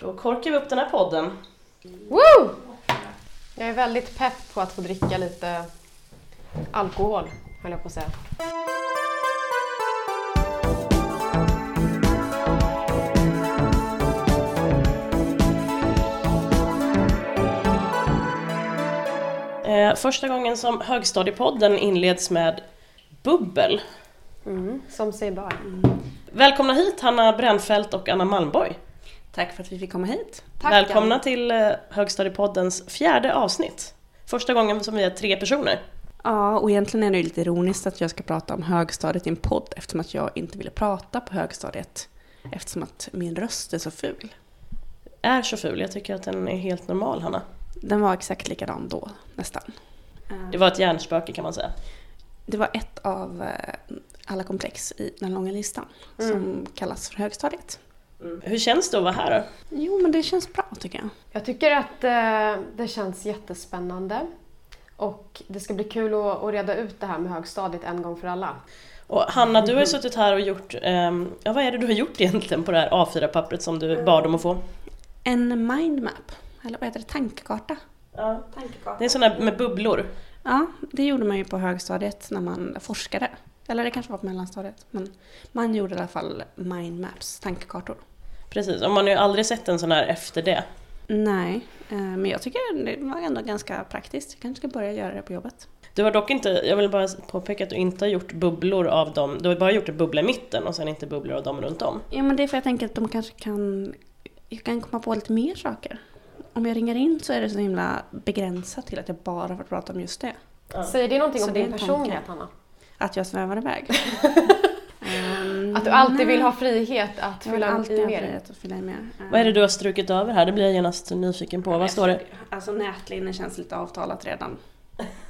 Då korkar vi upp den här podden. Woo! Jag är väldigt pepp på att få dricka lite alkohol, höll jag på att säga. Eh, första gången som Högstadiepodden inleds med bubbel. Mm, som sig bör. Välkomna hit Hanna Brännfält och Anna Malmborg. Tack för att vi fick komma hit. Tack, Välkomna Anna. till eh, Högstadiepoddens fjärde avsnitt. Första gången som vi är tre personer. Ja, och egentligen är det ju lite ironiskt att jag ska prata om högstadiet i en podd eftersom att jag inte ville prata på högstadiet. Eftersom att min röst är så ful. Är så ful, jag tycker att den är helt normal Hanna. Den var exakt likadan då, nästan. Det var ett hjärnspöke kan man säga. Det var ett av eh, alla komplex i den långa listan som kallas för högstadiet. Hur känns det att vara här då? Jo, men det känns bra tycker jag. Jag tycker att eh, det känns jättespännande. Och det ska bli kul att, att reda ut det här med högstadiet en gång för alla. Och Hanna, du har ju suttit här och gjort, ehm, ja vad är det du har gjort egentligen på det här A4-pappret som du bad om att få? En mindmap, eller vad heter det, tankekarta. Ja. Det är en sån där med bubblor. Ja, det gjorde man ju på högstadiet när man forskade. Eller det kanske var på mellanstadiet. Men man gjorde i alla fall mindmaps, tankekartor. Precis, och man har ju aldrig sett en sån här efter det. Nej, eh, men jag tycker det var ändå ganska praktiskt. Jag kanske ska börja göra det på jobbet. Du har dock inte, jag vill bara påpeka att du inte har gjort bubblor av dem, du har bara gjort en bubbla i mitten och sen inte bubblor av dem runt om. Ja, men det är för jag tänker att de kanske kan... Jag kan komma på lite mer saker. Om jag ringer in så är det så himla begränsat till att jag bara får prata om just det. Säger det någonting Så om din personlighet, Hanna? Att jag svävar iväg. Du alltid vill ha frihet att Jag vill fylla alltid i ha mer? frihet att fylla i mer. Vad är det du har strukit över här? Det blir jag genast nyfiken på. Vad står det? Alltså nätlinne känns lite avtalat redan.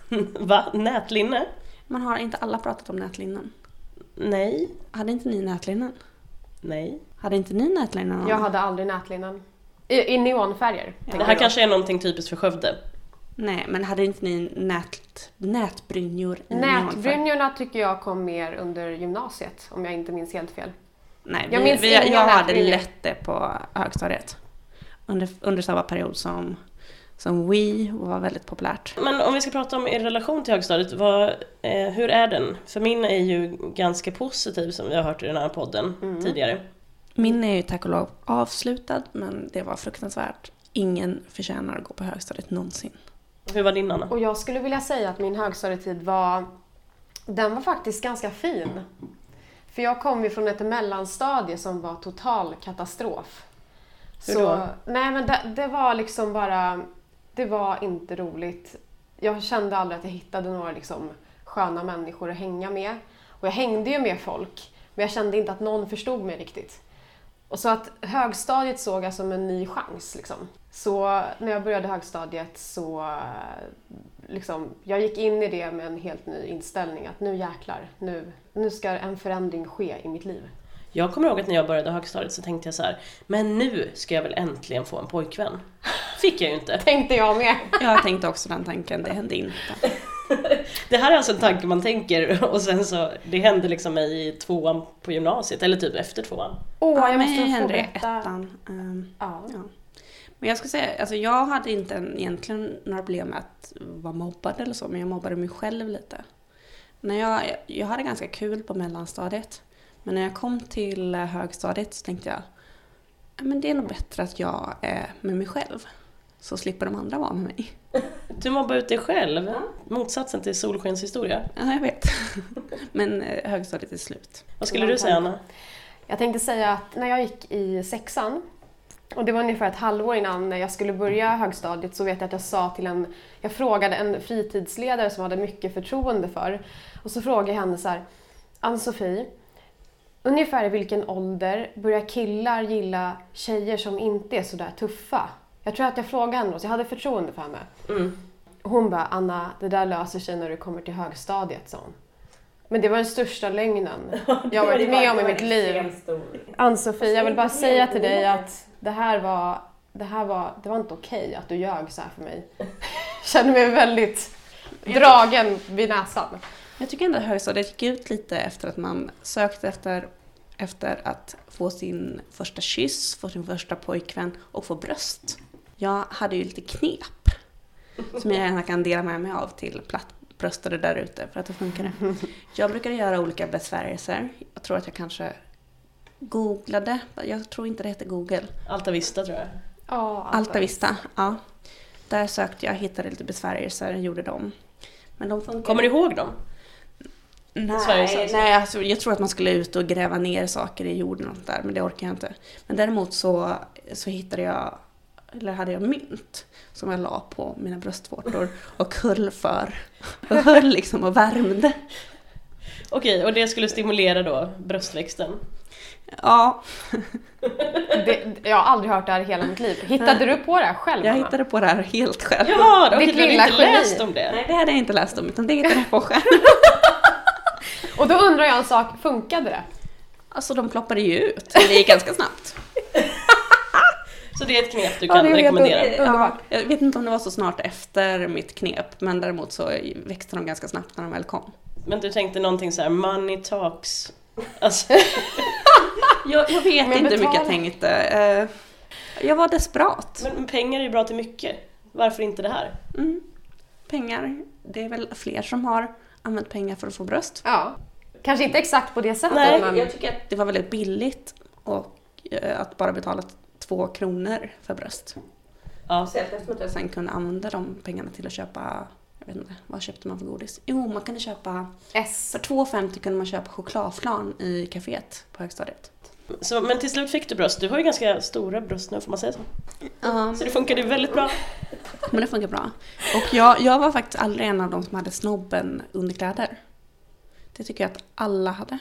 Va? Nätlinne? Man har inte alla pratat om nätlinnen. Nej. Hade inte ni nätlinnen? Nej. Hade inte ni nätlinnen? Jag hade aldrig nätlinnen. I, i neonfärger. tänker Det här kanske är någonting typiskt för Skövde. Nej, men hade inte ni nät, nätbrynjor i? Nätbrynjorna tycker jag kom mer under gymnasiet, om jag inte minns helt fel. Nej, Jag vi, minns vi, jag hade lätt det på högstadiet. Under, under samma period som, som Wii var väldigt populärt. Men om vi ska prata om er relation till högstadiet, vad, eh, hur är den? För min är ju ganska positiv som vi har hört i den här podden tidigare. Min är ju tack och lov avslutad, men det var fruktansvärt. Ingen förtjänar att gå på högstadiet någonsin. Hur var din Anna? Och jag skulle vilja säga att min högstadietid var, den var faktiskt ganska fin. För jag kom ju från ett mellanstadie som var total katastrof. Hur Så, då? nej men det, det var liksom bara, det var inte roligt. Jag kände aldrig att jag hittade några liksom sköna människor att hänga med. Och jag hängde ju med folk, men jag kände inte att någon förstod mig riktigt. Och så att högstadiet såg jag som en ny chans. Liksom. Så när jag började högstadiet så eh, liksom, jag gick in i det med en helt ny inställning. Att nu jäklar, nu, nu ska en förändring ske i mitt liv. Jag kommer ihåg att när jag började högstadiet så tänkte jag så här, men nu ska jag väl äntligen få en pojkvän. Fick jag ju inte. Tänkte jag med. Jag tänkte också den tanken, det hände inte. Det här är alltså en tanke man tänker och sen så, det hände liksom mig i tvåan på gymnasiet, eller typ efter tvåan. Åh, ja, jag måste få hände det ettan. Ehm, Ja. ja. Men jag ska säga, alltså jag hade inte en, egentligen några problem med att vara mobbad eller så, men jag mobbade mig själv lite. När jag, jag hade ganska kul på mellanstadiet, men när jag kom till högstadiet så tänkte jag, "Ja, men det är nog bättre att jag är med mig själv. Så slipper de andra vara med mig. Du mobbar ut dig själv, motsatsen till solskenshistoria. Ja, jag vet. men eh, högstadiet är slut. Vad skulle du säga Anna? Jag tänkte säga att när jag gick i sexan, och det var ungefär ett halvår innan jag skulle börja högstadiet, så vet jag att jag sa till en, jag frågade en fritidsledare som jag hade mycket förtroende för, och så frågade jag henne så här, Ann-Sofie, ungefär i vilken ålder börjar killar gilla tjejer som inte är sådär tuffa? Jag tror att jag frågade henne så jag hade förtroende för henne. Mm. Hon bara, Anna, det där löser sig när du kommer till högstadiet, sa hon. Men det var den största lögnen jag varit med om i mitt liv. Ann-Sofie, jag vill bara säga till dig att det här var, det här var, det var inte okej att du ljög så här för mig. Jag känner mig väldigt dragen vid näsan. Jag tycker ändå att högstadiet gick ut lite efter att man sökte efter efter att få sin första kyss, få sin första pojkvän och få bröst. Jag hade ju lite knep som jag gärna kan dela med mig av till plattbröstade där ute för att det funkar. Jag brukade göra olika besvärjelser. Jag tror att jag kanske googlade, jag tror inte det heter Google. Alta Vista tror jag. Ja, Alta Vista, ja. Där sökte jag, hittade lite besvärjelser, gjorde dem. Men de funkar Kommer du ihåg dem? Nej, nej alltså, jag tror att man skulle ut och gräva ner saker i jorden och där, men det orkar jag inte. Men däremot så, så hittade jag, eller hade jag mynt som jag la på mina bröstvårtor och höll för. Och höll liksom och värmde. Okej, och det skulle stimulera då bröstväxten? Ja, Det, jag har aldrig hört det här i hela mitt liv. Hittade du på det här själv, jag Anna? hittade på det här helt själv. Jaha, okej, Ditt du hade inte geni. läst om det? Nej, det hade jag inte läst om, utan det hittade jag på själv. Och då undrar jag en sak, funkade det? Alltså de ploppade ju ut, men det gick ganska snabbt. Så det är ett knep du Ja, kan det är helt rekommendera? under- Underbart. Ja, jag vet inte om det var så snart efter mitt knep, men däremot så växte de ganska snabbt när de väl kom. Men du tänkte någonting så här: money talks? Alltså, Jag, jag vet Men inte hur mycket jag tänkte. Eh, Jag var desperat. men pengar är ju bra till mycket. Varför inte det här? Mm. Pengar, det är väl fler som har använt pengar för att få bröst. Ja. Kanske inte exakt på det sättet, Nej, men... Jag tycker att det var väldigt billigt och eh, att bara betala två kronor för bröst. Ja. Speciellt eftersom att jag sen kunde använda de pengarna till att köpa, jag vet inte, vad köpte man för godis? Jo, man kunde köpa, S. för 2,50 kunde man köpa chokladflan i kaféet på högstadiet. Så, men till slut fick du bröst. Du har ju ganska stora bröst nu, får man säga så? Ja, Så det funkade väldigt bra. men det funkar bra. Och jag, jag var faktiskt aldrig en av de som hade snobben underkläder. Det tycker jag att alla hade.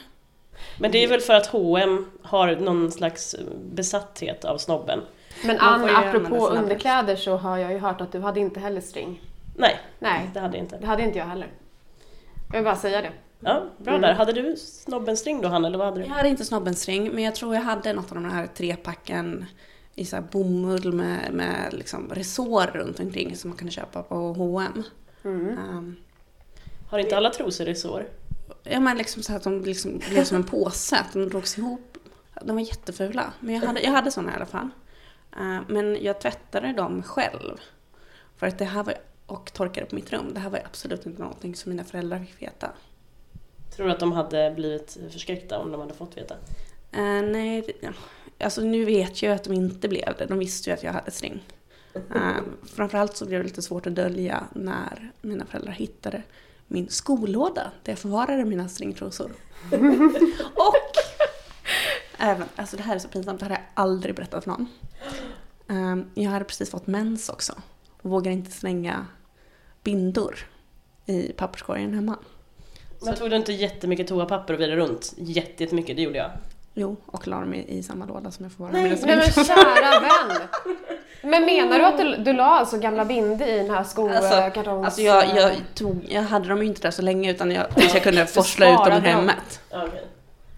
Men det är väl för att H&M har någon slags besatthet av snobben. Men Ann, apropå underkläder så har jag ju hört att du hade inte heller string. Nej, Nej, det hade jag inte. det hade inte jag heller. Jag vill bara säga det. Ja, bra Mm. där. Hade du snobbenstring då, Hanna, eller vad hade du? Jag hade inte snobbenstring, men jag tror jag hade något av de här trepacken i så här bomull med, med liksom resår runt omkring som man kunde köpa på H&M. Mm. Um, Har inte alla trosor resår? Ja men liksom så att de liksom blev som en påse, att de drogs ihop. De var jättefula, men jag hade, jag hade såna i alla fall. Uh, men jag tvättade dem själv. För att det här var, och torkade på mitt rum. Det här var ju absolut inte någonting som mina föräldrar fick veta. Tror du att de hade blivit förskräckta om de hade fått veta? Eh, nej, det- alltså nu vet jag att de inte blev det. De visste ju att jag hade string. Uh, framförallt så blev det lite svårt att dölja när mina föräldrar hittade min skolåda där jag förvarade mina stringtrosor. och även, alltså det här är så pinsamt, det här har jag aldrig berättat för någon. Eh, jag hade precis fått mens också och vågade inte slänga bindor i papperskorgen hemma. Men tog du inte jättemycket toapapper och virade runt? Jätte- Jättemycket, det gjorde jag. Jo, och la dem i, i samma låda som jag förvarade Nej, mina Nej men kära vän! Men menar du att du, du la alltså gamla binde i den här skokartongs... Alltså jag, jag, tog, jag hade dem ju inte där så länge utan jag, tills jag kunde forsla ut dem ur hemmet. Ja, okej.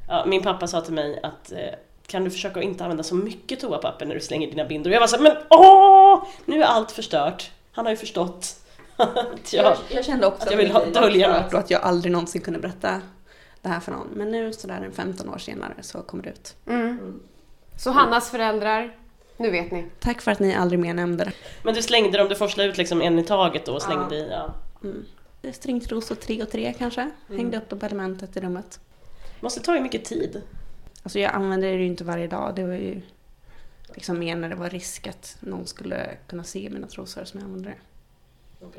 Ja, min pappa sa till mig att eh, kan du försöka att inte använda så mycket toapapper när du slänger dina bindor? Jag var såhär, men åh! Nu är allt förstört. Han har ju förstått att jag... Jag, jag kände också att jag vill ha- det var dölja något. och att jag aldrig någonsin kunde berätta det här för någon. Men nu sådär en 15 år senare så kommer det ut. Mm. Så Hannas föräldrar, nu vet ni. Tack för att ni aldrig mer nämnde det. Men du slängde dem, du forslade ut liksom en i taget då och slängde i, ja. Mm. Stringtrosor tre och tre kanske. Hängde upp dem på elementet i rummet. Måste ta ju mycket tid. Alltså jag använde det ju inte varje dag. Det var ju liksom mer när det var risk att någon skulle kunna se mina trosor som jag använde det.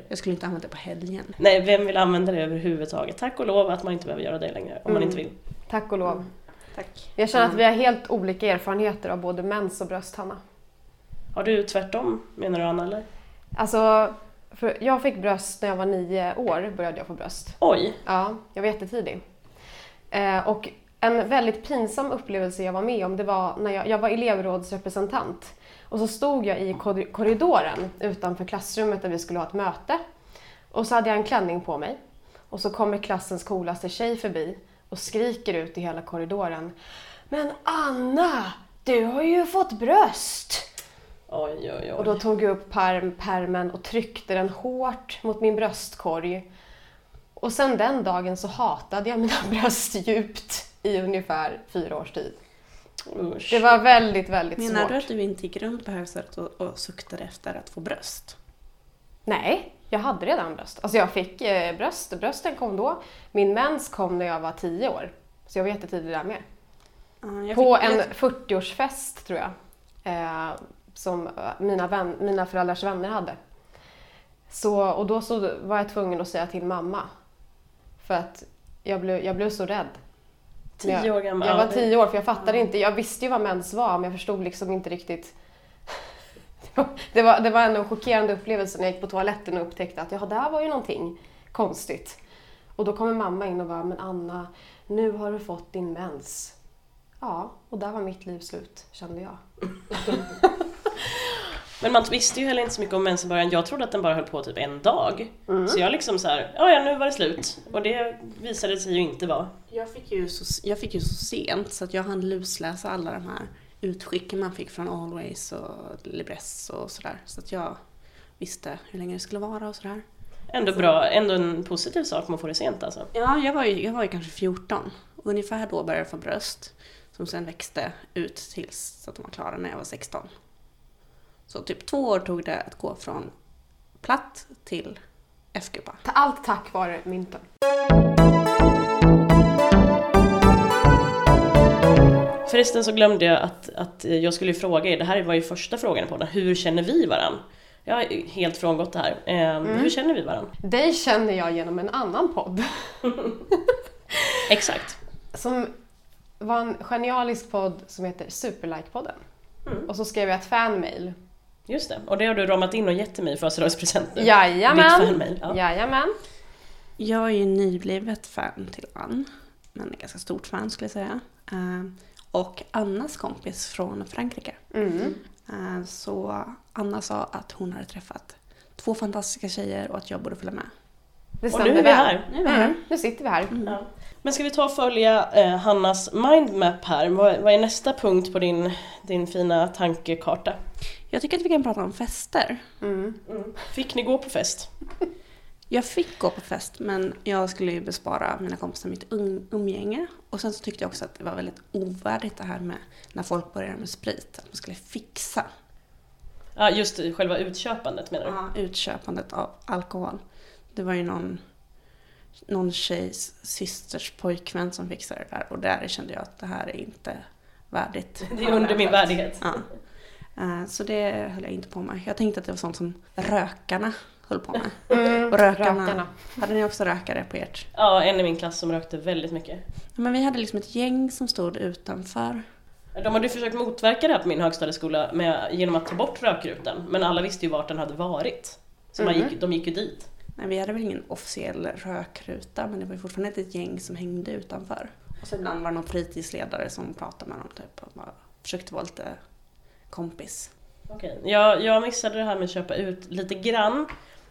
Jag skulle inte använda det på helgen. Nej, vem vill använda det överhuvudtaget? Tack och lov att man inte behöver göra det längre, om man Mm. inte vill. Tack och lov. Tack. Jag känner att vi har helt olika erfarenheter av både mens och bröst, Hanna. Har du tvärtom, menar du Anna, eller? Alltså, för jag fick bröst när jag var nio år, började jag få bröst. Oj! Ja, jag var jättetidig. Eh, och en väldigt pinsam upplevelse jag var med om, det var när jag, jag var elevrådsrepresentant. Och så stod jag i korri- korridoren utanför klassrummet där vi skulle ha ett möte. Och så hade jag en klänning på mig. Och så kommer klassens coolaste tjej förbi och skriker ut i hela korridoren. Men Anna, du har ju fått bröst! Oj, oj, oj. Och då tog jag upp perm, permen och tryckte den hårt mot min bröstkorg. Och sen den dagen så hatade jag mina bröst djupt. i ungefär fyra års tid. Usch. Det var väldigt, väldigt Menar svårt. du att du inte gick runt på högstadiet och, och suktade efter att få bröst? Nej, jag hade redan bröst. Alltså jag fick eh, bröst, brösten kom då. Min mens kom när jag var tio år. Så jag var jättetidig där med. Jag På fick- en jag- 40-årsfest tror jag. Eh, som eh, mina, vän, mina föräldrars vänner hade. Så, och då så var jag tvungen att säga till mamma. För att jag blev, jag blev så rädd. Tio jag, år gammal. Jag var tio år för jag fattade inte. Jag visste ju vad mens var men jag förstod liksom inte riktigt. Det var, det var ändå en chockerande upplevelse när jag gick på toaletten och upptäckte att ja, det här var ju någonting konstigt. Och då kommer mamma in och bara, men Anna, nu har du fått din mens. Ja, och där var mitt liv slut, kände jag. Men man visste ju heller inte så mycket om mensen i början. Jag trodde att den bara höll på typ en dag. Så jag liksom så här, ja ja nu var det slut. Och det visade sig ju inte vara. Jag fick, ju så, jag fick ju så sent så att jag hann lusläsa alla de här utskicken man fick från Always och Libresse och sådär. Så att jag visste hur länge det skulle vara och sådär. Ändå bra, ändå en positiv sak om man får det sent alltså. Ja, jag var ju, jag var ju kanske 14. Och ungefär då började jag få bröst. Som sen växte ut tills att de var klara när jag var 16. Så typ två år tog det att gå från platt till F-kupa. Ta- Allt tack vare mynten. Förresten så glömde jag att, att jag skulle fråga er, det här var ju första frågan på den. hur känner vi varann? Jag har helt frångått det här. Eh, Hur känner vi varann? Dig känner jag genom en annan podd. Exakt. Som var en genialisk podd som heter Superlike-podden. Och så skrev jag ett fanmail. Just det, och det har du ramat in och gett till mig i födelsedagspresent nu. Ditt Jajamän! fanmail. Ja. Jajamän! Jag är ju nyblivet fan till Ann. Men ganska stort fan skulle jag säga. Eh, Och Annas kompis från Frankrike. Mm. Eh, Så Anna sa att hon hade träffat två fantastiska tjejer och att jag borde följa med. Det Och nu är vi här. Nu är vi här. Mm. Nu sitter vi här. Ja. Men ska vi ta och följa eh, Hannas mindmap här? Vad, vad är nästa punkt på din, din fina tankekarta? Jag tycker att vi kan prata om fester. Mm. Fick ni gå på fest? Jag fick gå på fest men jag skulle ju bespara mina kompisar mitt um- umgänge. Och sen så tyckte jag också att det var väldigt ovärdigt det här med när folk börjar med sprit. Att man skulle fixa Ja, just det, själva utköpandet menar du? ja. utköpandet av alkohol. Det var ju någon, någon tjejs systers pojkvän som fixade det där och där kände jag att det här är inte värdigt. Det är under min värdighet. Ja. Eh, Så det höll jag inte på med. Jag tänkte att det var sånt som rökarna höll på med. Mm. Och rökarna. Rökarna. Hade ni också rökare på ert? Ja, en i min klass som rökte väldigt mycket. Men vi hade liksom ett gäng som stod utanför. De hade ju försökt motverka det här på min högstadieskola med, genom att ta bort rökrutan, men alla visste ju vart den hade varit. Så man Mhm. gick, de gick ju dit. Nej, vi hade väl ingen officiell rökruta men det var ju fortfarande ett gäng som hängde utanför. Och så ibland var det någon fritidsledare som pratade med dem typ och bara försökte vara lite kompis. Okej, jag, jag missade det här med att köpa ut lite grann.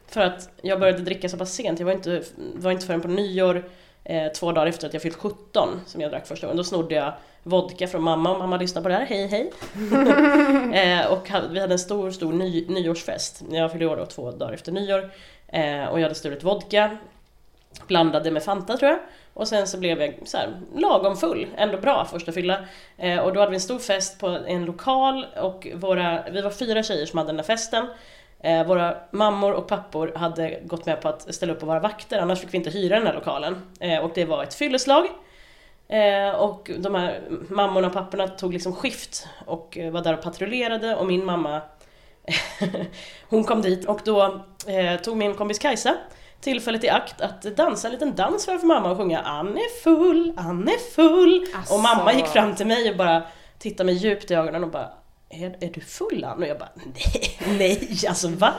För att jag började dricka så pass sent, jag var inte, var inte förrän på nyår eh, två dagar efter att jag fyllt 17 som jag drack första gången. Då snodde jag vodka från mamma, om mamma lyssnar på det här, hej hej! eh, och vi hade en stor, stor ny, nyårsfest. Jag fyllde år då två dagar efter nyår. Eh, och jag hade stulit vodka, blandade med Fanta tror jag. Och sen så blev jag så här, lagom full, ändå bra första fylla. Eh, och då hade vi en stor fest på en lokal och våra, vi var fyra tjejer som hade den där festen. Eh, våra mammor och pappor hade gått med på att ställa upp och vara vakter, annars fick vi inte hyra den här lokalen. Eh, och det var ett fylleslag. Eh, och de här mammorna och papporna tog liksom skift och eh, var där och patrullerade och min mamma hon kom dit och då eh, tog min kompis Kajsa tillfället i akt att dansa en liten dans framför mamma och sjunga Ann är full, Ann är full. Asså. Och mamma gick fram till mig och bara tittade mig djupt i ögonen och bara är, är du full Ann? Och jag bara nej, nej, alltså va?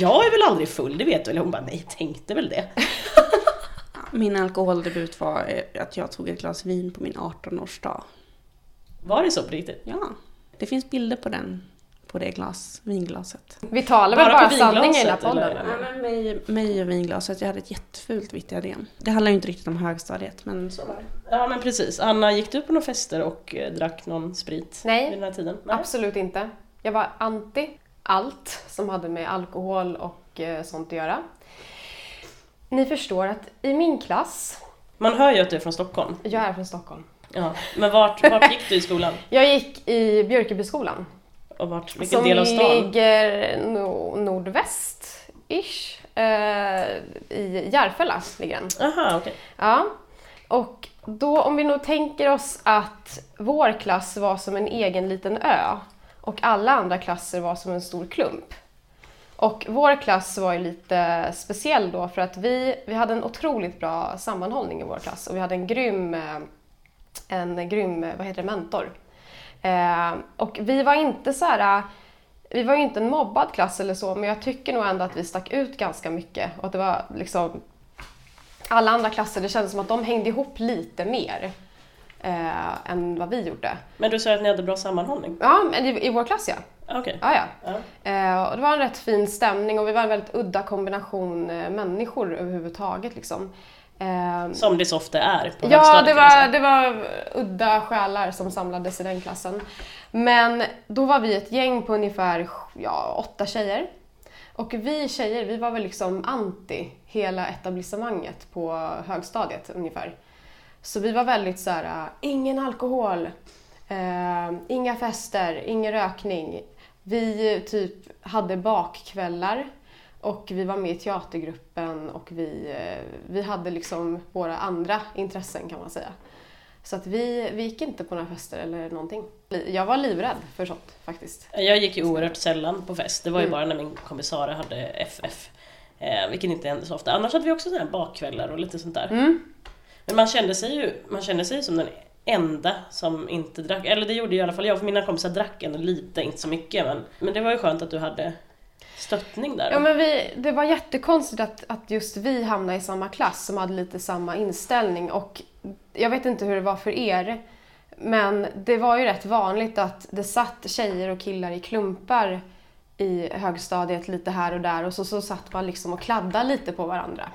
Jag är väl aldrig full, det vet du? Eller hon bara nej, tänkte väl det. Min alkoholdebut var eh, att jag tog ett glas vin på min 18-årsdag. Var det så på riktigt? Ja, det finns bilder på den, på det glas, vinglaset. Vi talar väl Bara bara sanning i den här vinglaset, podden? eller? Ja, men mig, mig och vinglaset, jag hade ett jättefult vitt diadem. Det handlar ju inte riktigt om högstadiet, men så var det. Ja men precis. Anna, gick du på några fester och eh, drack någon sprit Nej. vid den här tiden? Absolut inte. Jag var anti allt som hade med alkohol och eh, sånt att göra. Ni förstår att i min klass Man hör ju att du är från Stockholm. Jag är från Stockholm. Ja. Men vart, vart gick du i skolan? Jag gick i Björkebyskolan. Och vart, vilken som del av stan? ligger no nordväst-ish. Eh, I Järfälla ligger den. Aha, okej. Ja. Och då om vi nog tänker oss att vår klass var som en egen liten ö och alla andra klasser var som en stor klump. Och vår klass var ju lite speciell då för att vi, vi hade en otroligt bra sammanhållning i vår klass och vi hade en grym, eh, en grym vad heter det, mentor. Eh, och vi var inte så här, vi var ju inte en mobbad klass eller så men jag tycker nog ändå att vi stack ut ganska mycket och att det var liksom alla andra klasser, det kändes som att de hängde ihop lite mer eh, än vad vi gjorde. Men du sa att ni hade bra sammanhållning? Ja, men i, i vår klass ja. Okej. ja, ja. Ja. Eh, och det var en rätt fin stämning och vi var en väldigt udda kombination eh, människor överhuvudtaget. Liksom. Eh, Som det så ofta är på Ja, det var, det var udda själar som samlades i den klassen. Men då var vi ett gäng på ungefär ja, åtta tjejer. Och vi tjejer, vi var väl liksom anti hela etablissemanget på högstadiet ungefär. Så vi var väldigt så här, ingen alkohol, eh, inga fester, ingen rökning. Vi typ hade bakkvällar och vi var med i teatergruppen och vi, eh, vi hade liksom våra andra intressen kan man säga. Så att vi, vi gick inte på några fester eller någonting. Jag var livrädd för sånt faktiskt. Jag gick ju oerhört sällan på fest. Det var ju Mm. bara när min kompis Sara hade FF. Eh, vilket inte hände så ofta. Annars hade vi också sådana här bakkvällar och lite sånt där. Mm. Men man kände sig ju man kände sig som den enda som inte drack. Eller det gjorde i alla fall jag, för mina kompisar drack ändå lite, inte så mycket. Men, men det var ju skönt att du hade stöttning där. Ja, men vi, det var jättekonstigt att, att just vi hamnade i samma klass som hade lite samma inställning. Och jag vet inte hur det var för er, men det var ju rätt vanligt att det satt tjejer och killar i klumpar i högstadiet lite här och där och så, så satt man liksom och kladdade lite på varandra.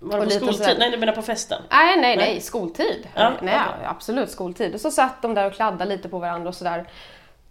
var det på skoltid? sådär- Nej, du menar på festen? Nej, nej, Nej. nej, skoltid. Ja, nej, okej. absolut skoltid. Och så satt de där och kladdade lite på varandra och sådär.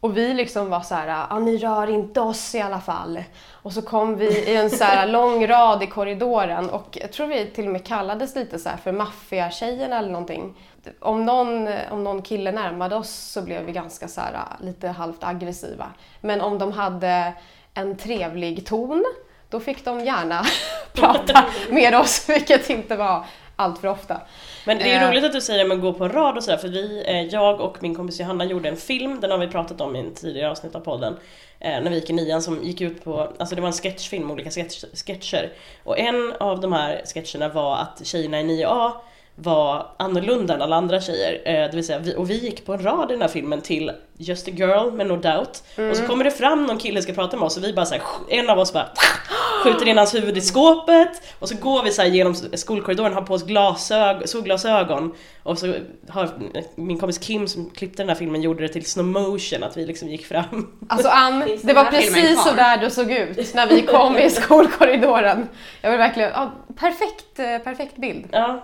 Och vi liksom var så här, ah, ni rör inte oss i alla fall. Och så kom vi i en så här lång rad i korridoren och jag tror vi till och med kallades lite så här för maffiatjejerna eller någonting. Om någon, om någon kille närmade oss så blev vi ganska så här lite halvt aggressiva. Men om de hade en trevlig ton, då fick de gärna prata med oss, vilket inte var allt för ofta. Men det är ju Eh. roligt att du säger att gå på rad och sådär för vi, eh, jag och min kompis Johanna gjorde en film, den har vi pratat om i en tidigare avsnitt av podden. Eh, när vi gick i nian som gick ut på, alltså det var en sketchfilm, olika sketch, sketcher. Och en av de här sketcherna var att tjejerna i 9A var annorlunda än alla andra tjejer. Eh, det vill säga, vi, och vi gick på en rad i den här filmen till Just a girl med No doubt. Och så kommer det fram någon kille som ska prata med oss och vi bara såhär, en av oss bara skjuter in hans huvud i skåpet och så går vi så här genom skolkorridoren, har på oss glasög, solglasögon och så har min kompis Kim som klippte den här filmen gjorde det till slow motion att vi liksom gick fram. Alltså Ann, det var precis så där du såg ut när vi kom i skolkorridoren. Jag vill verkligen, ja, perfekt, eh, perfekt bild. Ja,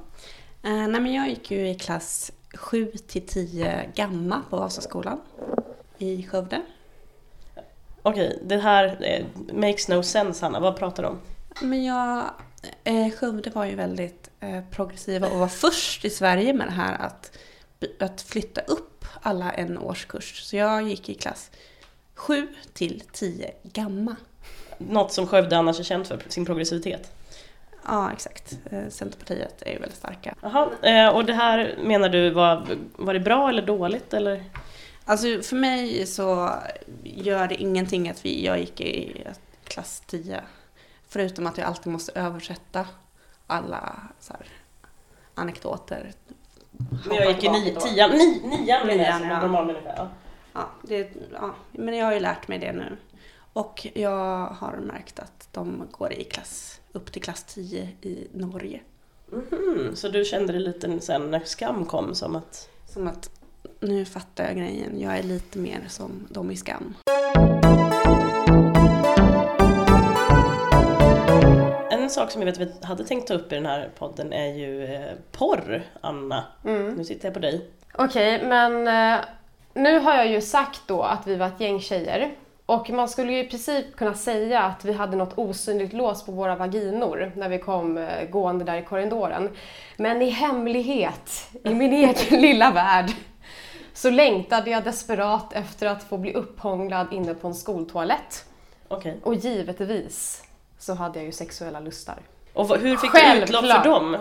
Eh, nej men jag gick ju i klass 7 till 10 gamma på Vasaskolan i Skövde. okej, det här eh, makes no sense Hanna, vad pratar du om? Men jag, eh, Skövde var ju väldigt eh, progressiva och var först i Sverige med det här att, att flytta upp alla en årskurs. Så jag gick i klass 7 till 10 gamma. Något som Skövde annars är känt för, sin progressivitet. Ja, exakt. Eh, Centerpartiet är ju väldigt starka. Jaha, eh, och det här menar du var, var det bra eller dåligt eller? Alltså för mig så gör det ingenting att vi, jag gick i klass 10. Förutom att jag alltid måste översätta alla så här, anekdoter. Men jag gick i ni, tian, ni, nian menar jag som ja. normal människa. Ja. Ja, det, ja, men jag har ju lärt mig det nu. Och jag har märkt att de går i klass, upp till klass 10 i Norge. Mhm, så du kände det lite sen när skam kom som att Som att nu fattar jag grejen, jag är lite mer som de i Skam. En sak som jag vet att vi hade tänkt ta upp i den här podden är ju eh, porr, Anna. Mm. Nu tittar jag på dig. Okej, men eh, nu har jag ju sagt då att vi var ett gäng tjejer Och man skulle ju i princip kunna säga att vi hade något osynligt lås på våra vaginor när vi kom eh, gående där i korridoren. Men i hemlighet, i min egen lilla värld, så längtade jag desperat efter att få bli upphånglad inne på en skoltoalett. Okej. Och givetvis så hade jag ju sexuella lustar. Och hur fick du utlopp för Självklart. dem?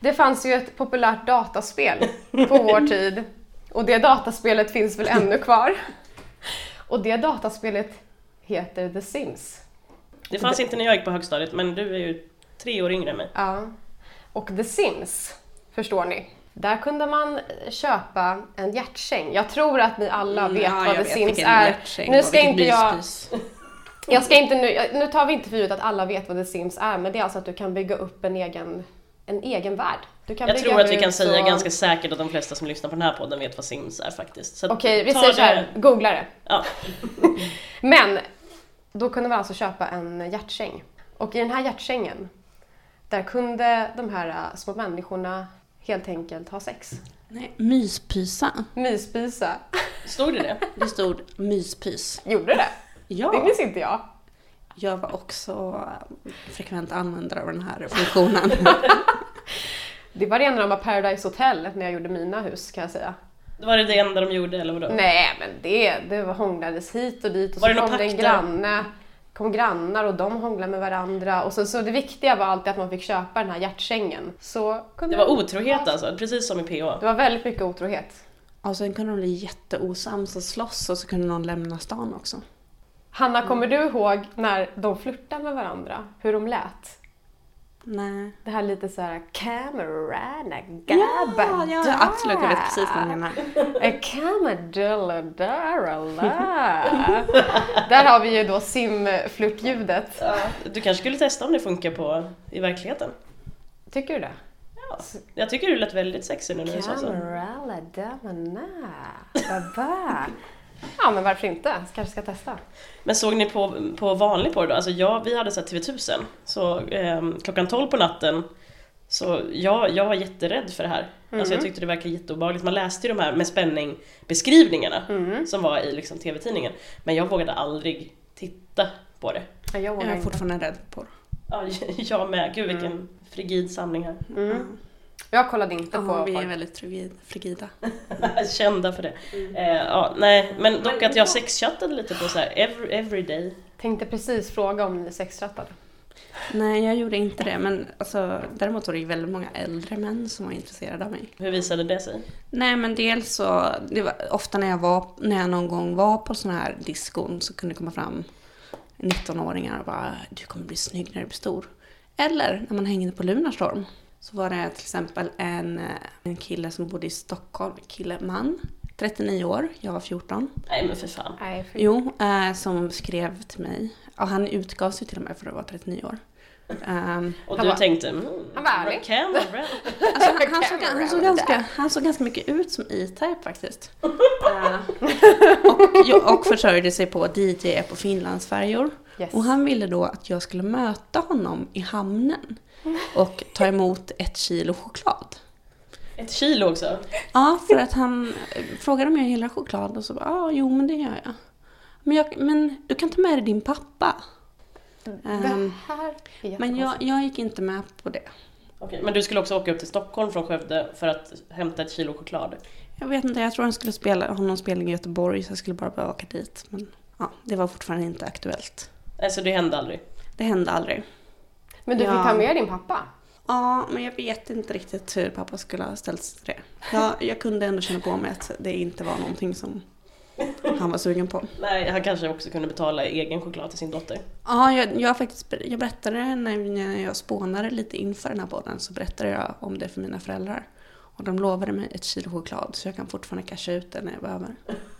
Det fanns ju ett populärt dataspel på vår tid och det dataspelet finns väl ännu kvar. Och det dataspelet heter The Sims. Det fanns inte när jag gick på högstadiet, men du är ju tre år yngre än mig. Ja. Och The Sims, förstår ni? Där kunde man köpa en hjärtsäng. Jag tror att ni alla Mm, vet ja, vad The vet Sims är. Nu ska inte jag... Jag ska inte nu, nu tar vi inte för givet att alla vet vad The Sims är, men det är alltså att du kan bygga upp en egen, en egen värld. Du kan Jag tror att vi kan säga och- ganska säkert att de flesta som lyssnar på den här podden vet vad Sims är faktiskt. Okej, vi ta säger så det- här, googla det. Ja. Men då kunde man alltså köpa en hjärtsäng. Och i den här hjärtsängen, där kunde de här äh, små människorna helt enkelt ha sex. Nej, myspysa. Myspysa. Stod det det? Det stod myspys. Gjorde det? Det Ja, minns inte jag. jag var också frekvent användare av den här funktionen. Det var rena rama Paradise Hotel när jag gjorde mina hus kan jag säga. Var det det enda de gjorde eller vadå? Nej men det, det var hånglades hit och dit och Var så det kom det en granne kom grannar och de hånglade med varandra och så, så det viktiga var alltid att man fick köpa den här hjärtsängen. Så kunde Det var otrohet alltså, precis som i PH. Det var väldigt mycket otrohet. Och sen kunde de bli jätteosams och slåss och så kunde någon lämna stan också. Hanna, kommer du ihåg när de flörtade med varandra? Hur de lät? Nej. Det här lite så här Camerana Ja, Gabba ja, absolut. Jag vet precis vad du menar. Där har vi ju då simflörtljudet. Du kanske skulle testa om det funkar på i verkligheten? Tycker du det? Ja. Jag tycker du lät väldigt sexig nu när du sa så. Camerala Damana Baba. Ja, men varför inte? Kanske ska testa. Men såg ni på, på vanlig porr då? Alltså jag, vi hade sett TV1000, så ehm, klockan 12 på natten så jag, jag var jätterädd för det här. Alltså jag tyckte det verkade jätteobehagligt. Man läste ju de här med spänning beskrivningarna som var i liksom TV-tidningen. Men jag vågade aldrig titta på det. Ja, Jag Jag är inte. fortfarande rädd på det. Ja, jag med. Gud vilken frigid samling här. Mm. Jag kollade inte Ja, på vi är väldigt frigid- frigida. Kända för det. Eh, ja, nej, men dock att jag sexchattade lite på så här every, everyday. Tänkte precis fråga om ni sexchattade. Nej, jag gjorde inte det. Men alltså, däremot var det ju väldigt många äldre män som var intresserade av mig. Hur visade det sig? Nej, men dels så, det var ofta när jag, var, när jag någon gång var på såna här diskon så kunde det komma fram 19-åringar och bara du kommer bli snygg när du blir stor. Eller när man hängde på Lunarstorm så var det till exempel en, eh, en kille som bodde i Stockholm, kille, man, 39 år, jag var 14. Nej men för fan. Nej, för... Jo, eh, som skrev till mig. Och han utgav sig till och med för att vara 39 år. Ehm, Och Han du var- tänkte mm, Han var ärlig. Alltså, han, såg, han, såg ganska, han såg ganska mycket ut som E-Type faktiskt. Eh, och, och försörjde sig på DJ på Finlandsfärjor. Yes. Och han ville då att jag skulle möta honom i hamnen och ta emot ett kilo choklad. Ett kilo också. Ja, för att han eh, frågade om jag gillar choklad och så bara, ja, jo men det gör jag. Men, jag, men du kan ta med dig din pappa. Är men jag, jag gick inte med på det. Okej, men du skulle också åka upp till Stockholm från Skövde för att hämta ett kilo choklad. Jag vet inte, jag tror han skulle spela, ha någon spelning i Göteborg så jag skulle bara behöva åka dit. Men ja, det var fortfarande inte aktuellt. Alltså det hände aldrig. Det hände aldrig. Men du fick Ja. ta med din pappa? Ja, men jag vet inte riktigt hur pappa skulle ha ställt sig till det. Jag, jag kunde ändå känna på mig att det inte var någonting som han var sugen på. Nej, han kanske också kunde betala egen choklad till sin dotter. Ja, jag, jag, faktiskt, jag berättade när, när jag spånade lite inför den här podden så berättade jag om det för mina föräldrar. Och de lovade mig ett kilo choklad så jag kan fortfarande casha ut det när jag behöver.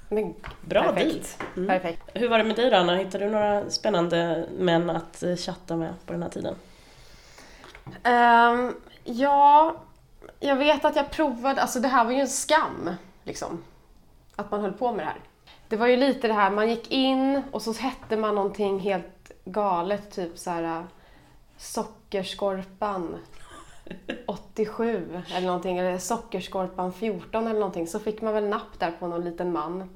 Men, Bra deal. perfekt. Mm. perfekt. Hur var det med dig då Anna? Hittade du några spännande män att eh, chatta med på den här tiden? Ehm, ja, jag vet att jag provade, alltså det här var ju en skam liksom. Att man höll på med det här. Det var ju lite det här, man gick in och så hette man någonting helt galet, typ så här äh, Sockerskorpan 87 eller någonting, eller Sockerskorpan 14 eller någonting. Så fick man väl napp där på någon liten man.